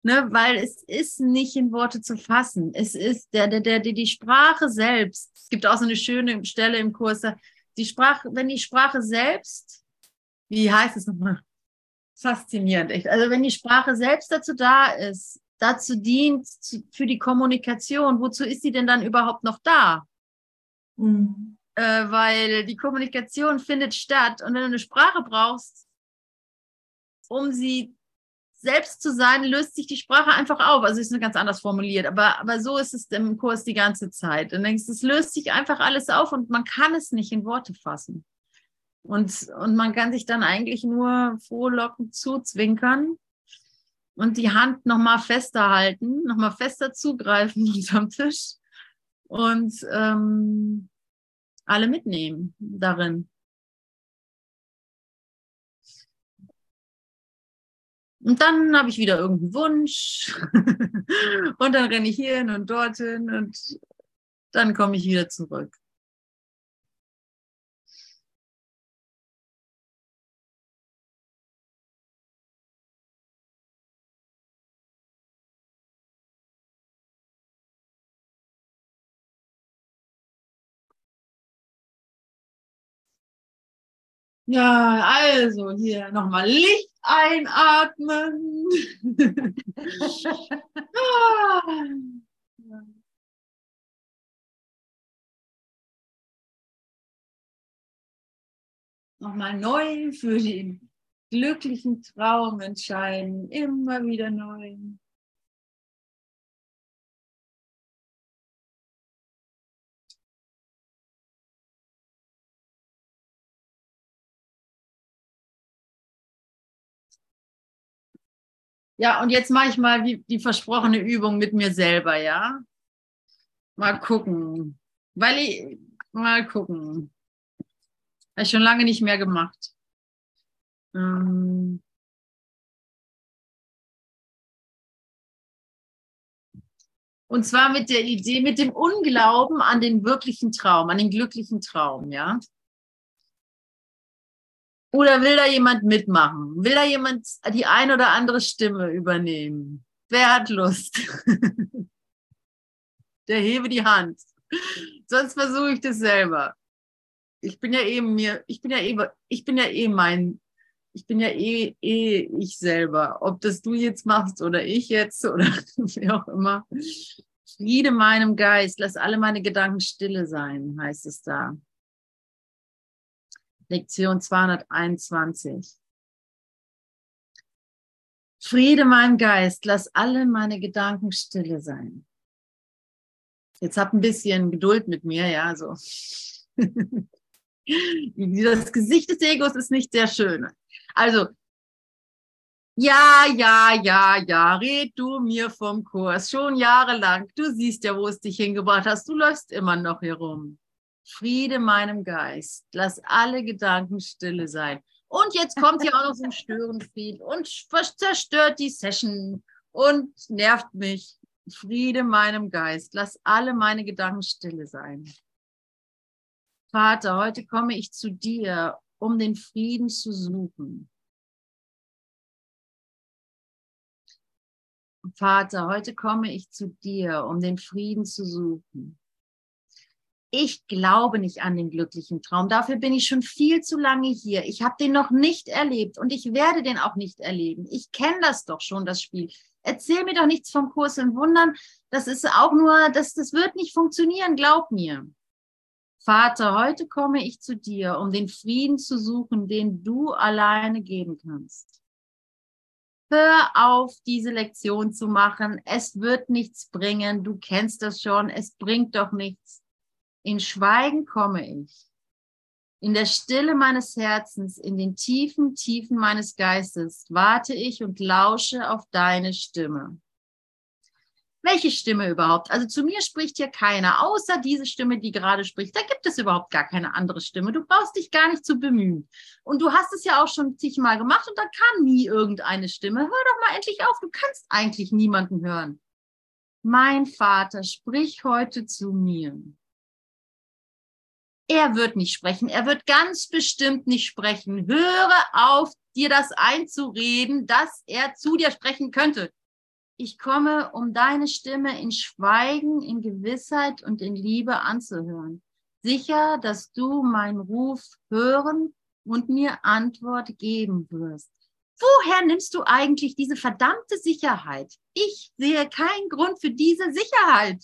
ne, weil es ist nicht in Worte zu fassen. Es ist der, der, der, die Sprache selbst. Es gibt auch so eine schöne Stelle im Kurs, die Sprache, wenn die Sprache selbst, wie heißt es nochmal? Faszinierend, echt. Also wenn die Sprache selbst dazu da ist, dazu dient für die Kommunikation, wozu ist sie denn dann überhaupt noch da? Mhm. Äh, weil die Kommunikation findet statt und wenn du eine Sprache brauchst, um sie selbst zu sein, löst sich die Sprache einfach auf. Also ist nur ganz anders formuliert, aber, aber so ist es im Kurs die ganze Zeit. Und denkst, es löst sich einfach alles auf und man kann es nicht in Worte fassen. Und, und man kann sich dann eigentlich nur frohlockend zuzwinkern und die Hand nochmal fester halten, nochmal fester zugreifen unterm Tisch und ähm, alle mitnehmen darin. Und dann habe ich wieder irgendeinen Wunsch und dann renne ich hierhin und dorthin und dann komme ich wieder zurück. Ja, also hier nochmal Licht einatmen. Nochmal neu für den glücklichen Traum entscheiden, immer wieder neu. Ja, und jetzt mache ich mal die, die versprochene Übung mit mir selber, ja? Mal gucken. Weil ich, mal gucken. Habe ich schon lange nicht mehr gemacht. Ähm Und zwar mit der Idee, mit dem Unglauben an den wirklichen Traum, an den glücklichen Traum, ja. Oder will da jemand mitmachen? Will da jemand die ein oder andere Stimme übernehmen? Wer hat Lust? Der hebe die Hand. Sonst versuche ich das selber. Ich bin ja eben mir, ich bin ja eh, ich bin ja eh mein, ich bin ja eh, eh ich selber. Ob das du jetzt machst oder ich jetzt oder wie auch immer. Friede meinem Geist, lass alle meine Gedanken stille sein, heißt es da. Lektion 221. Friede meinem Geist, lass alle meine Gedanken stille sein. Jetzt habt ein bisschen Geduld mit mir, ja, so. Das Gesicht des Egos ist nicht sehr schön. Also, ja, ja, ja, ja, red du mir vom Kurs schon jahrelang. Du siehst ja, wo es dich hingebracht hast. Du läufst immer noch hier rum. Friede meinem Geist. Lass alle Gedanken stille sein. Und jetzt kommt hier auch noch so ein Störenfried und zerstört die Session und nervt mich. Friede meinem Geist. Lass alle meine Gedanken stille sein. Vater, heute komme ich zu dir, um den Frieden zu suchen. Vater, heute komme ich zu dir, um den Frieden zu suchen ich glaube nicht an den glücklichen Traum. Dafür bin ich schon viel zu lange hier. Ich habe den noch nicht erlebt und ich werde den auch nicht erleben. Ich kenne das doch schon, das Spiel. Erzähl mir doch nichts vom Kurs in Wundern. Das ist auch nur, das, das wird nicht funktionieren, glaub mir. Vater, heute komme ich zu dir, um den Frieden zu suchen, den du alleine geben kannst. Hör auf, diese Lektion zu machen. Es wird nichts bringen. Du kennst das schon. Es bringt doch nichts. In Schweigen komme ich. In der Stille meines Herzens, in den tiefen Tiefen meines Geistes warte ich und lausche auf deine Stimme. Welche Stimme überhaupt? Also zu mir spricht hier keiner, außer diese Stimme, die gerade spricht. Da gibt es überhaupt gar keine andere Stimme. Du brauchst dich gar nicht zu bemühen. Und du hast es ja auch schon zigmal gemacht und da kam nie irgendeine Stimme. Hör doch mal endlich auf, du kannst eigentlich niemanden hören. Mein Vater, sprich heute zu mir. Er wird nicht sprechen. Er wird ganz bestimmt nicht sprechen. Höre auf, dir das einzureden, dass er zu dir sprechen könnte. Ich komme, um deine Stimme in Schweigen, in Gewissheit und in Liebe anzuhören. Sicher, dass du meinen Ruf hören und mir Antwort geben wirst. Woher nimmst du eigentlich diese verdammte Sicherheit? Ich sehe keinen Grund für diese Sicherheit.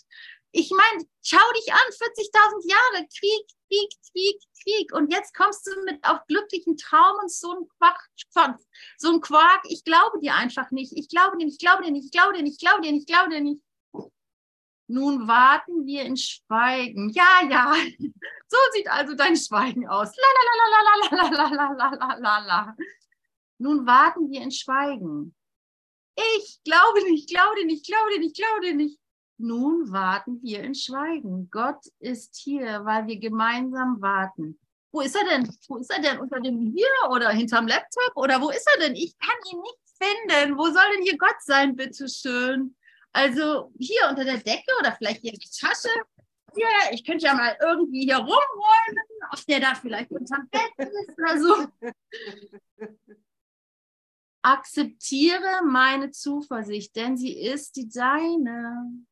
Ich meine, schau dich an, 40.000 Jahre, Krieg, Krieg, Krieg, Krieg. Und jetzt kommst du mit auf glücklichen Traum und so ein Quark, so ein Quark. Ich glaube dir einfach nicht. Ich glaube dir nicht, ich glaube dir nicht, ich glaube dir nicht, ich glaube dir nicht, ich glaube dir nicht. Nun warten wir in Schweigen. Ja, ja. So sieht also dein Schweigen aus. La, la, la, la, la, la, la, la, la, la. Nun warten wir in Schweigen. Ich glaube nicht, glaube dir nicht, glaube nicht, glaube dir nicht. Nun warten wir in Schweigen. Gott ist hier, weil wir gemeinsam warten. Wo ist er denn? Wo ist er denn? Unter dem hier oder hinterm Laptop? Oder wo ist er denn? Ich kann ihn nicht finden. Wo soll denn hier Gott sein, bitteschön? Also hier unter der Decke oder vielleicht hier in die Tasche. Hier, ich könnte ja mal irgendwie hier rumrollen, ob der da vielleicht unterm Bett ist oder so. Akzeptiere meine Zuversicht, denn sie ist die deine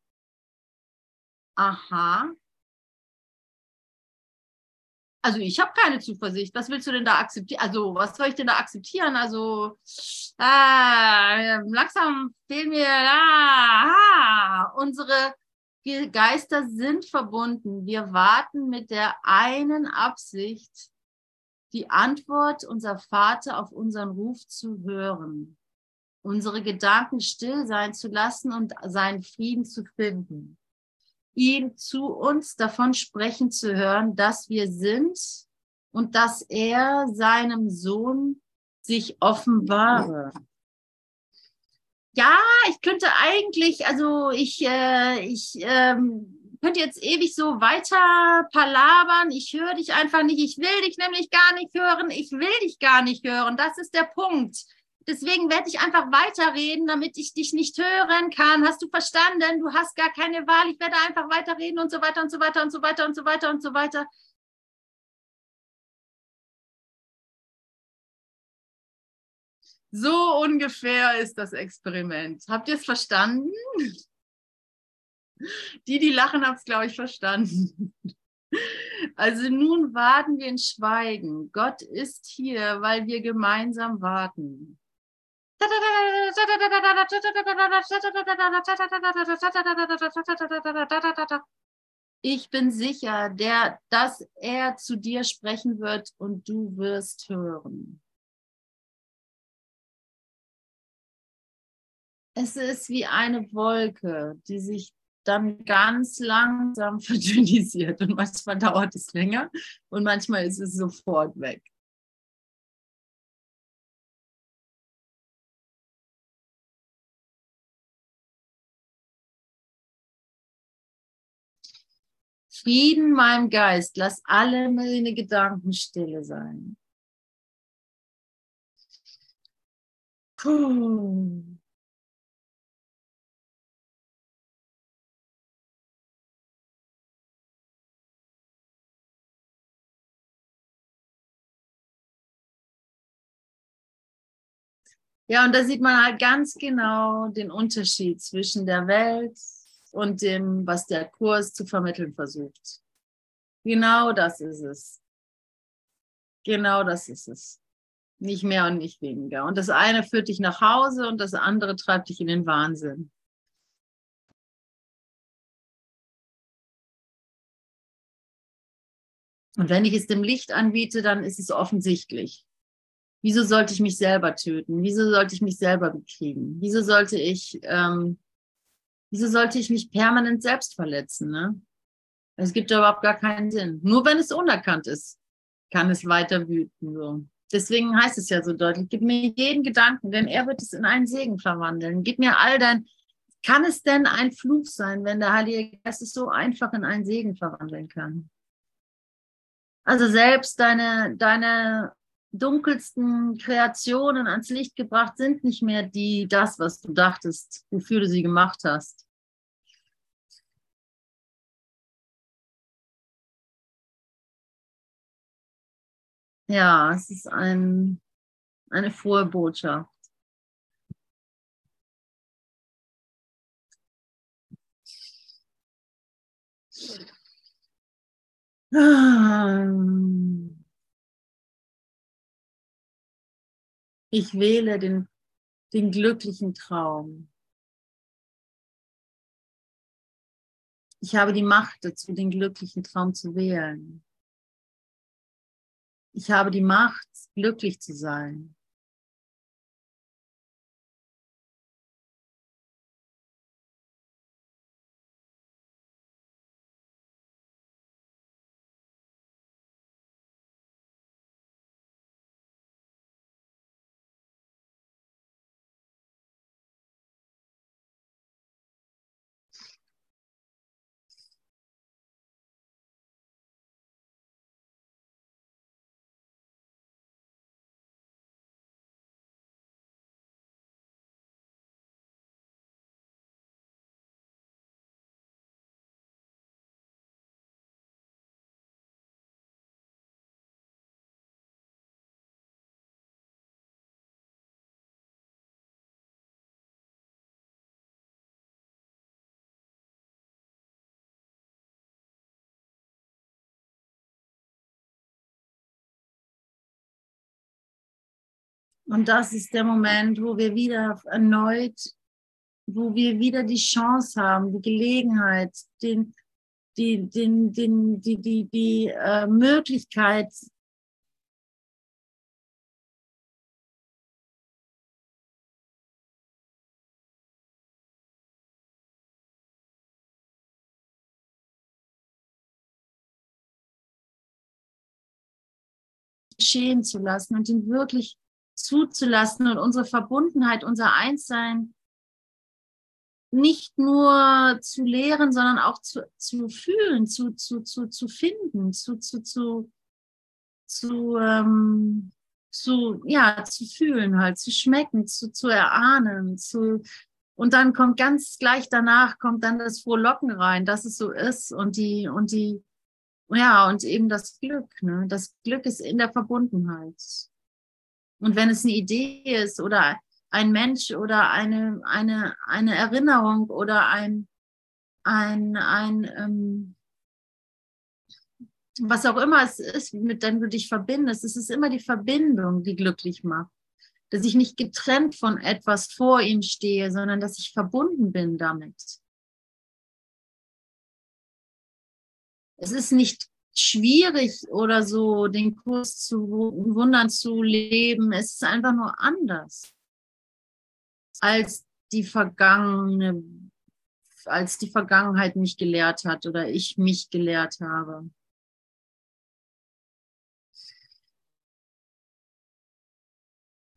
aha, also ich habe keine Zuversicht. Was willst du denn da akzeptieren? Also was soll ich denn da akzeptieren? Also äh, langsam fehlen mir ah, unsere Geister sind verbunden. Wir warten mit der einen Absicht, die Antwort unser Vater auf unseren Ruf zu hören, unsere Gedanken still sein zu lassen und seinen Frieden zu finden ihn zu uns davon sprechen zu hören, dass wir sind und dass er seinem Sohn sich offenbare. Ja, ich könnte eigentlich, also ich, äh, ich ähm, könnte jetzt ewig so weiter palabern. Ich höre dich einfach nicht. Ich will dich nämlich gar nicht hören. Ich will dich gar nicht hören. Das ist der Punkt. Deswegen werde ich einfach weiterreden, damit ich dich nicht hören kann. Hast du verstanden? Du hast gar keine Wahl. Ich werde einfach weiterreden und so weiter und so weiter und so weiter und so weiter und so weiter. So ungefähr ist das Experiment. Habt ihr es verstanden? Die, die lachen, haben es, glaube ich, verstanden. Also nun warten wir in Schweigen. Gott ist hier, weil wir gemeinsam warten. Ich bin sicher, der, dass er zu dir sprechen wird und du wirst hören. Es ist wie eine Wolke, die sich dann ganz langsam verdünnisiert und manchmal dauert es länger und manchmal ist es sofort weg. Frieden meinem Geist, lass alle meine Gedanken stille sein. Puh. Ja, und da sieht man halt ganz genau den Unterschied zwischen der Welt und dem, was der Kurs zu vermitteln versucht. Genau das ist es. Genau das ist es. Nicht mehr und nicht weniger. Und das eine führt dich nach Hause und das andere treibt dich in den Wahnsinn. Und wenn ich es dem Licht anbiete, dann ist es offensichtlich. Wieso sollte ich mich selber töten? Wieso sollte ich mich selber bekriegen? Wieso sollte ich, ähm, wieso sollte ich mich permanent selbst verletzen? Ne? Es gibt überhaupt gar keinen Sinn. Nur wenn es unerkannt ist, kann es weiter wüten. So. Deswegen heißt es ja so deutlich, gib mir jeden Gedanken, denn er wird es in einen Segen verwandeln. Gib mir all dein, kann es denn ein Fluch sein, wenn der Heilige Geist es so einfach in einen Segen verwandeln kann? Also selbst deine, deine dunkelsten Kreationen ans Licht gebracht sind nicht mehr die, das, was du dachtest, wofür du sie gemacht hast. Ja, es ist ein, eine frohe Botschaft. Ich wähle den, den glücklichen Traum. Ich habe die Macht dazu, den glücklichen Traum zu wählen. Ich habe die Macht, glücklich zu sein. Und das ist der Moment, wo wir wieder erneut, wo wir wieder die Chance haben, die Gelegenheit, den, die, den, den, die, die, die äh, Möglichkeit, geschehen zu lassen und ihn wirklich zuzulassen und unsere Verbundenheit, unser Einssein nicht nur zu lehren, sondern auch zu, zu fühlen, zu, zu, zu, zu finden, zu, zu, zu, zu, ähm, zu, ja, zu fühlen halt, zu schmecken, zu, zu erahnen, zu, und dann kommt ganz gleich danach kommt dann das Frohlocken rein, dass es so ist und die, und die, ja, und eben das Glück, ne? Das Glück ist in der Verbundenheit. Und wenn es eine Idee ist oder ein Mensch oder eine, eine, eine Erinnerung oder ein, ein, ein ähm, was auch immer es ist, mit dem du dich verbindest, es ist immer die Verbindung, die glücklich macht. Dass ich nicht getrennt von etwas vor ihm stehe, sondern dass ich verbunden bin damit. Es ist nicht schwierig oder so, den Kurs zu wundern zu leben. Es ist einfach nur anders als die vergangene, als die Vergangenheit mich gelehrt hat oder ich mich gelehrt habe.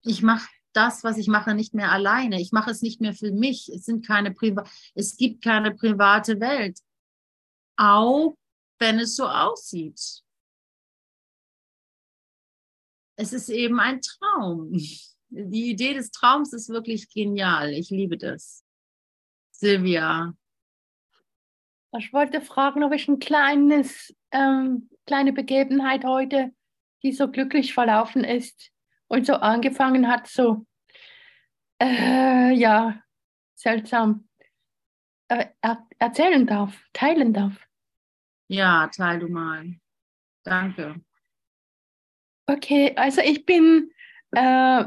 Ich mache das, was ich mache, nicht mehr alleine. Ich mache es nicht mehr für mich. Es sind keine Priva es gibt keine private Welt. Auch wenn es so aussieht. Es ist eben ein Traum. Die Idee des Traums ist wirklich genial. Ich liebe das. Silvia. Ich wollte fragen, ob ich ein kleines, ähm, kleine Begebenheit heute, die so glücklich verlaufen ist und so angefangen hat, so, äh, ja, seltsam, äh, er erzählen darf, teilen darf. Ja, teil du mal. Danke. Okay, also ich bin Äh,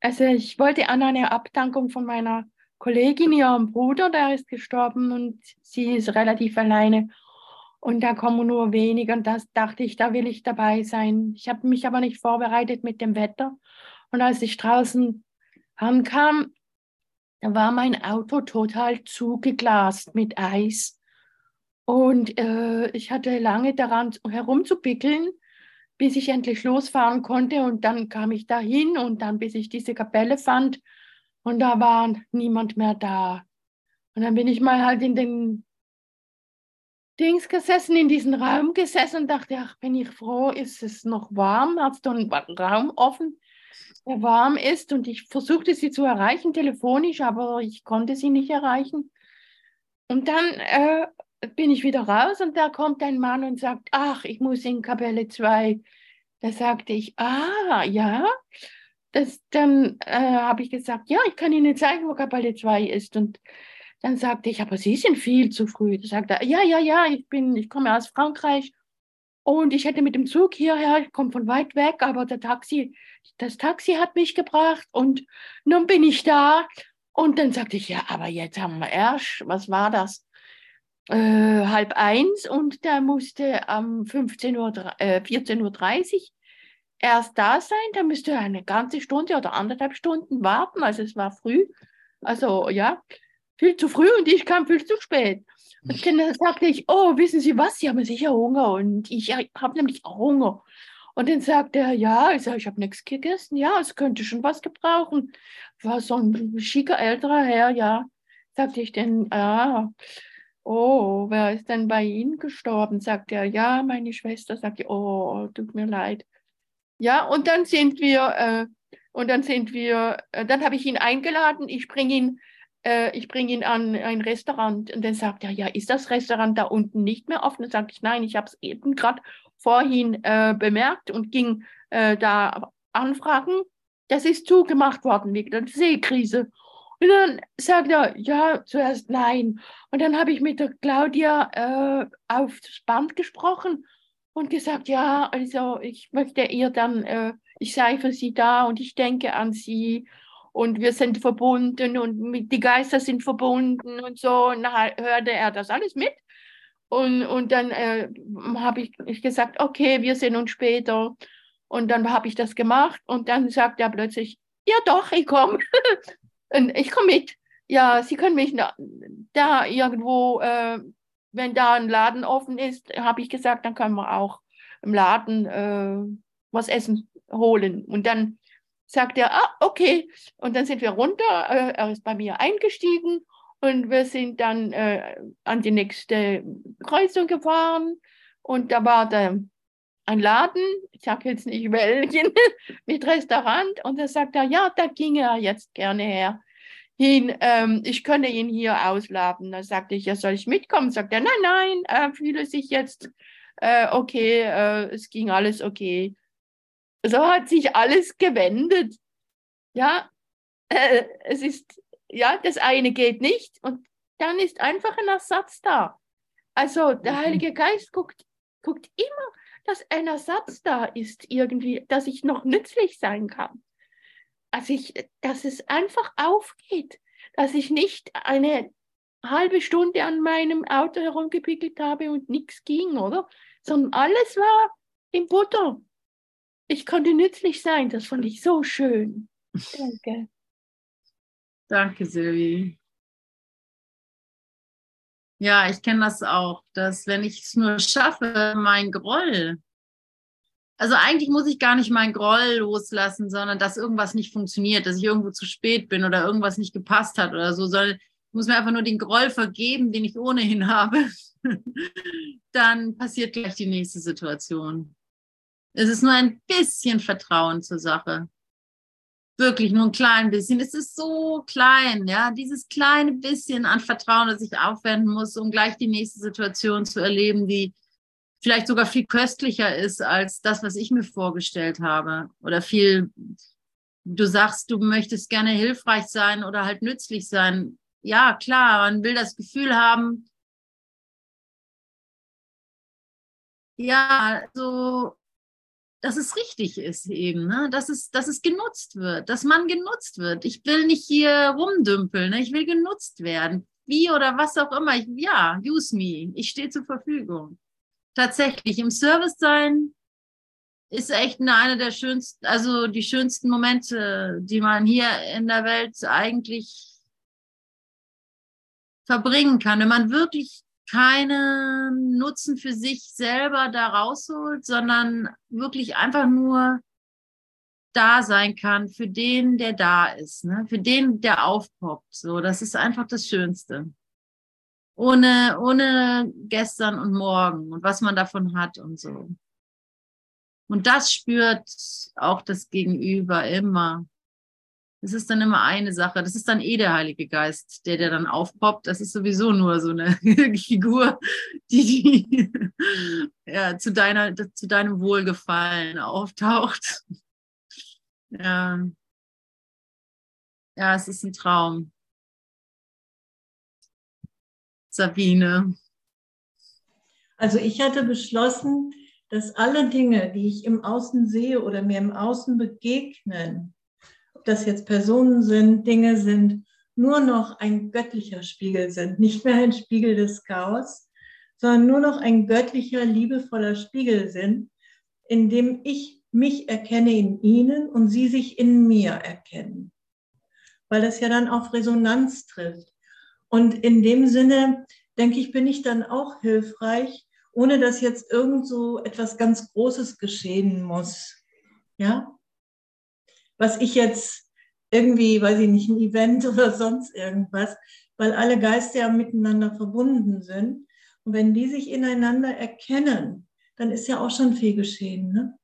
also ich wollte an eine Abdankung von meiner Kollegin, ihrem Bruder, der ist gestorben und sie ist relativ alleine. Und da kommen nur wenige und das dachte ich, da will ich dabei sein. Ich habe mich aber nicht vorbereitet mit dem Wetter. Und als ich draußen ankam, da war mein Auto total zugeglast mit Eis. Und äh, ich hatte lange daran herumzupickeln, bis ich endlich losfahren konnte. Und dann kam ich dahin und dann, bis ich diese Kapelle fand. Und da war niemand mehr da. Und dann bin ich mal halt in den Dings gesessen, in diesen Raum gesessen und dachte, ach, bin ich froh, ist es noch warm? Hast du einen Raum offen, der warm ist? Und ich versuchte sie zu erreichen, telefonisch, aber ich konnte sie nicht erreichen. Und dann äh, bin ich wieder raus und da kommt ein Mann und sagt, ach, ich muss in Kapelle 2. Da sagte ich, ah, ja. Das, dann äh, habe ich gesagt, ja, ich kann Ihnen zeigen, wo Kapelle 2 ist. Und dann sagte ich, aber Sie sind viel zu früh. Da sagte er, ja, ja, ja, ich bin, ich komme aus Frankreich und ich hätte mit dem Zug hierher, ich komme von weit weg, aber der Taxi, das Taxi hat mich gebracht und nun bin ich da. Und dann sagte ich, ja, aber jetzt haben wir erst, was war das? Äh, halb eins und der musste am 15 Uhr, äh, 14.30 Uhr erst da sein. Da müsste er eine ganze Stunde oder anderthalb Stunden warten. Also es war früh. Also ja, viel zu früh und ich kam viel zu spät. Und dann sagte ich, oh, wissen Sie was, Sie haben sicher Hunger und ich habe nämlich auch Hunger. Und dann sagte er, ja, ich, ich habe nichts gegessen, ja, es könnte schon was gebrauchen. War so ein schicker älterer Herr, ja. Sagte ich dann, ja, oh, wer ist denn bei Ihnen gestorben? Sagt er, ja, meine Schwester. Sagt er, oh, tut mir leid. Ja, und dann sind wir, äh, und dann sind wir, äh, dann habe ich ihn eingeladen, ich bringe ihn äh, ich ihn an ein Restaurant und dann sagt er, ja, ist das Restaurant da unten nicht mehr offen? Dann sage ich, nein, ich habe es eben gerade vorhin äh, bemerkt und ging äh, da anfragen. Das ist zugemacht worden wegen der Seekrise. Und dann sagt er, ja, zuerst nein. Und dann habe ich mit der Claudia äh, aufs Band gesprochen und gesagt, ja, also ich möchte ihr dann, äh, ich sei für sie da und ich denke an sie und wir sind verbunden und die Geister sind verbunden und so. Und dann hörte er das alles mit. Und, und dann äh, habe ich, ich gesagt, okay, wir sehen uns später. Und dann habe ich das gemacht und dann sagt er plötzlich, ja doch, ich komme. ich komme mit. Ja, Sie können mich da, da irgendwo, äh, wenn da ein Laden offen ist, habe ich gesagt, dann können wir auch im Laden äh, was essen holen. Und dann sagt er, ah, okay. Und dann sind wir runter, äh, er ist bei mir eingestiegen und wir sind dann äh, an die nächste Kreuzung gefahren und da war da ein Laden, ich sage jetzt nicht welchen, mit Restaurant und da sagt er, ja, da ging er jetzt gerne her hin, ähm, ich könne ihn hier ausladen. Da sagte ich, ja, soll ich mitkommen? Sagt er, nein, nein, er fühle sich jetzt äh, okay, äh, es ging alles okay so hat sich alles gewendet. Ja, äh, es ist, ja, das eine geht nicht und dann ist einfach ein Ersatz da. Also der mhm. Heilige Geist guckt, guckt immer, dass ein Ersatz da ist irgendwie, dass ich noch nützlich sein kann. Also ich, dass es einfach aufgeht, dass ich nicht eine halbe Stunde an meinem Auto herumgepickelt habe und nichts ging, oder? Sondern alles war im Butter. Ich konnte nützlich sein, das fand ich so schön. Danke. Danke, Silvi. Ja, ich kenne das auch, dass wenn ich es nur schaffe, mein Groll, also eigentlich muss ich gar nicht mein Groll loslassen, sondern dass irgendwas nicht funktioniert, dass ich irgendwo zu spät bin oder irgendwas nicht gepasst hat oder so, sondern ich muss mir einfach nur den Groll vergeben, den ich ohnehin habe. Dann passiert gleich die nächste Situation. Es ist nur ein bisschen Vertrauen zur Sache. Wirklich nur ein klein bisschen. Es ist so klein, ja, dieses kleine bisschen an Vertrauen, das ich aufwenden muss, um gleich die nächste Situation zu erleben, die vielleicht sogar viel köstlicher ist als das, was ich mir vorgestellt habe. Oder viel, du sagst, du möchtest gerne hilfreich sein oder halt nützlich sein. Ja, klar, man will das Gefühl haben, ja, so dass es richtig ist eben, ne? dass, es, dass es genutzt wird, dass man genutzt wird. Ich will nicht hier rumdümpeln, ne? ich will genutzt werden. Wie oder was auch immer. Ich, ja, use me. Ich stehe zur Verfügung. Tatsächlich, im Service sein ist echt eine, eine der schönsten, also die schönsten Momente, die man hier in der Welt eigentlich verbringen kann. Wenn man wirklich keinen Nutzen für sich selber da rausholt, sondern wirklich einfach nur da sein kann für den, der da ist, ne? für den, der aufpoppt. So, das ist einfach das Schönste. Ohne, ohne gestern und morgen und was man davon hat und so. Und das spürt auch das Gegenüber immer. Das ist dann immer eine Sache. Das ist dann eh der Heilige Geist, der, der dann aufpoppt. Das ist sowieso nur so eine Figur, die, die ja, zu, deiner, zu deinem Wohlgefallen auftaucht. Ja. ja, es ist ein Traum. Sabine. Also ich hatte beschlossen, dass alle Dinge, die ich im Außen sehe oder mir im Außen begegnen, das jetzt Personen sind, Dinge sind, nur noch ein göttlicher Spiegel sind, nicht mehr ein Spiegel des Chaos, sondern nur noch ein göttlicher, liebevoller Spiegel sind, in dem ich mich erkenne in ihnen und sie sich in mir erkennen. Weil das ja dann auf Resonanz trifft. Und in dem Sinne, denke ich, bin ich dann auch hilfreich, ohne dass jetzt irgend so etwas ganz Großes geschehen muss. Ja? Was ich jetzt irgendwie, weiß ich nicht, ein Event oder sonst irgendwas, weil alle Geister ja miteinander verbunden sind. Und wenn die sich ineinander erkennen, dann ist ja auch schon viel geschehen. Ne?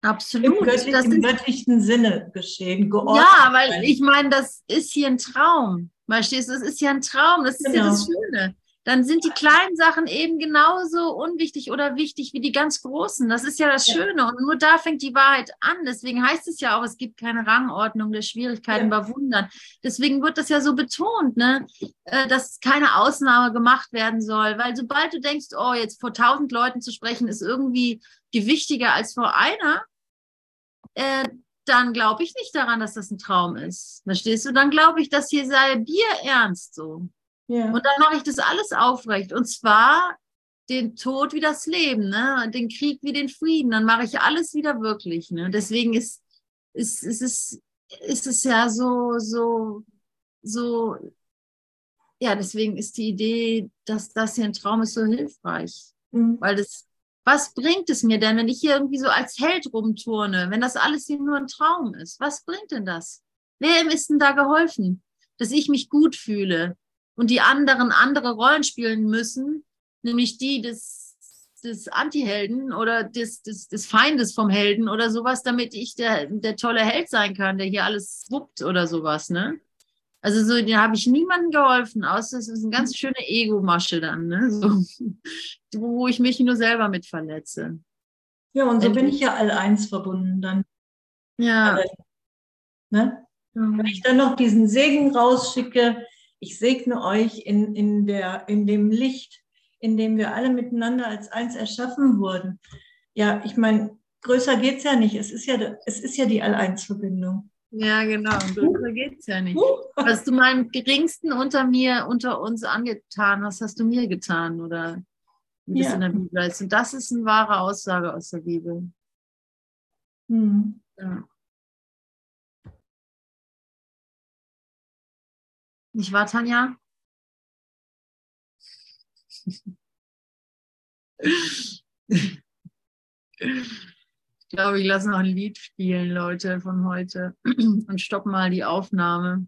Absolut. Im, göttlich, das im göttlichen Sinne geschehen. Geordnet ja, weil ich meine, das ist hier ein Traum. Verstehst du, das ist ja ein Traum, das ist genau. ja das genau. Schöne dann sind die kleinen Sachen eben genauso unwichtig oder wichtig wie die ganz großen. Das ist ja das. Schöne. Und nur da fängt die Wahrheit an. Deswegen heißt es ja auch, es gibt keine Rangordnung der Schwierigkeiten ja. bei Wundern. Deswegen wird das ja so betont, ne? Äh, dass keine Ausnahme gemacht werden soll. Weil sobald du denkst, oh, jetzt vor tausend Leuten zu sprechen, ist irgendwie gewichtiger als vor einer, äh, dann glaube ich nicht daran, dass das ein Traum ist. Verstehst du? Dann glaube ich, dass hier sei Bier ernst so. Ja. Und dann mache ich das alles aufrecht. Und zwar den Tod wie das Leben, ne? den Krieg wie den Frieden. Dann mache ich alles wieder wirklich. Ne? Deswegen ist, ist, ist, ist, ist es ja so, so, so, ja, deswegen ist die Idee, dass das hier ein Traum ist, so hilfreich. Mhm. Weil das, was bringt es mir denn, wenn ich hier irgendwie so als Held rumturne, wenn das alles hier nur ein Traum ist? Was bringt denn das? Wem ist denn da geholfen? Dass ich mich gut fühle, und die anderen andere Rollen spielen müssen, nämlich die des, des Anti-Helden oder des, des, des Feindes vom Helden oder sowas, damit ich der, der tolle Held sein kann, der hier alles wuppt oder sowas, ne? Also so, da habe ich niemandem geholfen, außer es ist eine ganz schöne Ego-Masche dann, ne? So, wo ich mich nur selber mit verletze. Ja, und so Endlich. bin ich ja all eins verbunden dann. Ja. ne? Wenn ich dann noch diesen Segen rausschicke, ich segne euch in, in, der, in dem Licht, in dem wir alle miteinander als eins erschaffen wurden. Ja, ich meine, größer geht es ja nicht. Es ist ja, es ist ja die All-Eins-Verbindung. Ja, genau. Größer geht es ja nicht. Was du meinem Geringsten unter mir, unter uns angetan hast, hast du mir getan, oder wie das ja. in der Bibel ist. Und das ist eine wahre Aussage aus der Bibel. Hm. Ja. Nicht wahr, Tanja? Ich glaube, ich lasse noch ein Lied spielen, Leute, von heute und stoppe mal die Aufnahme.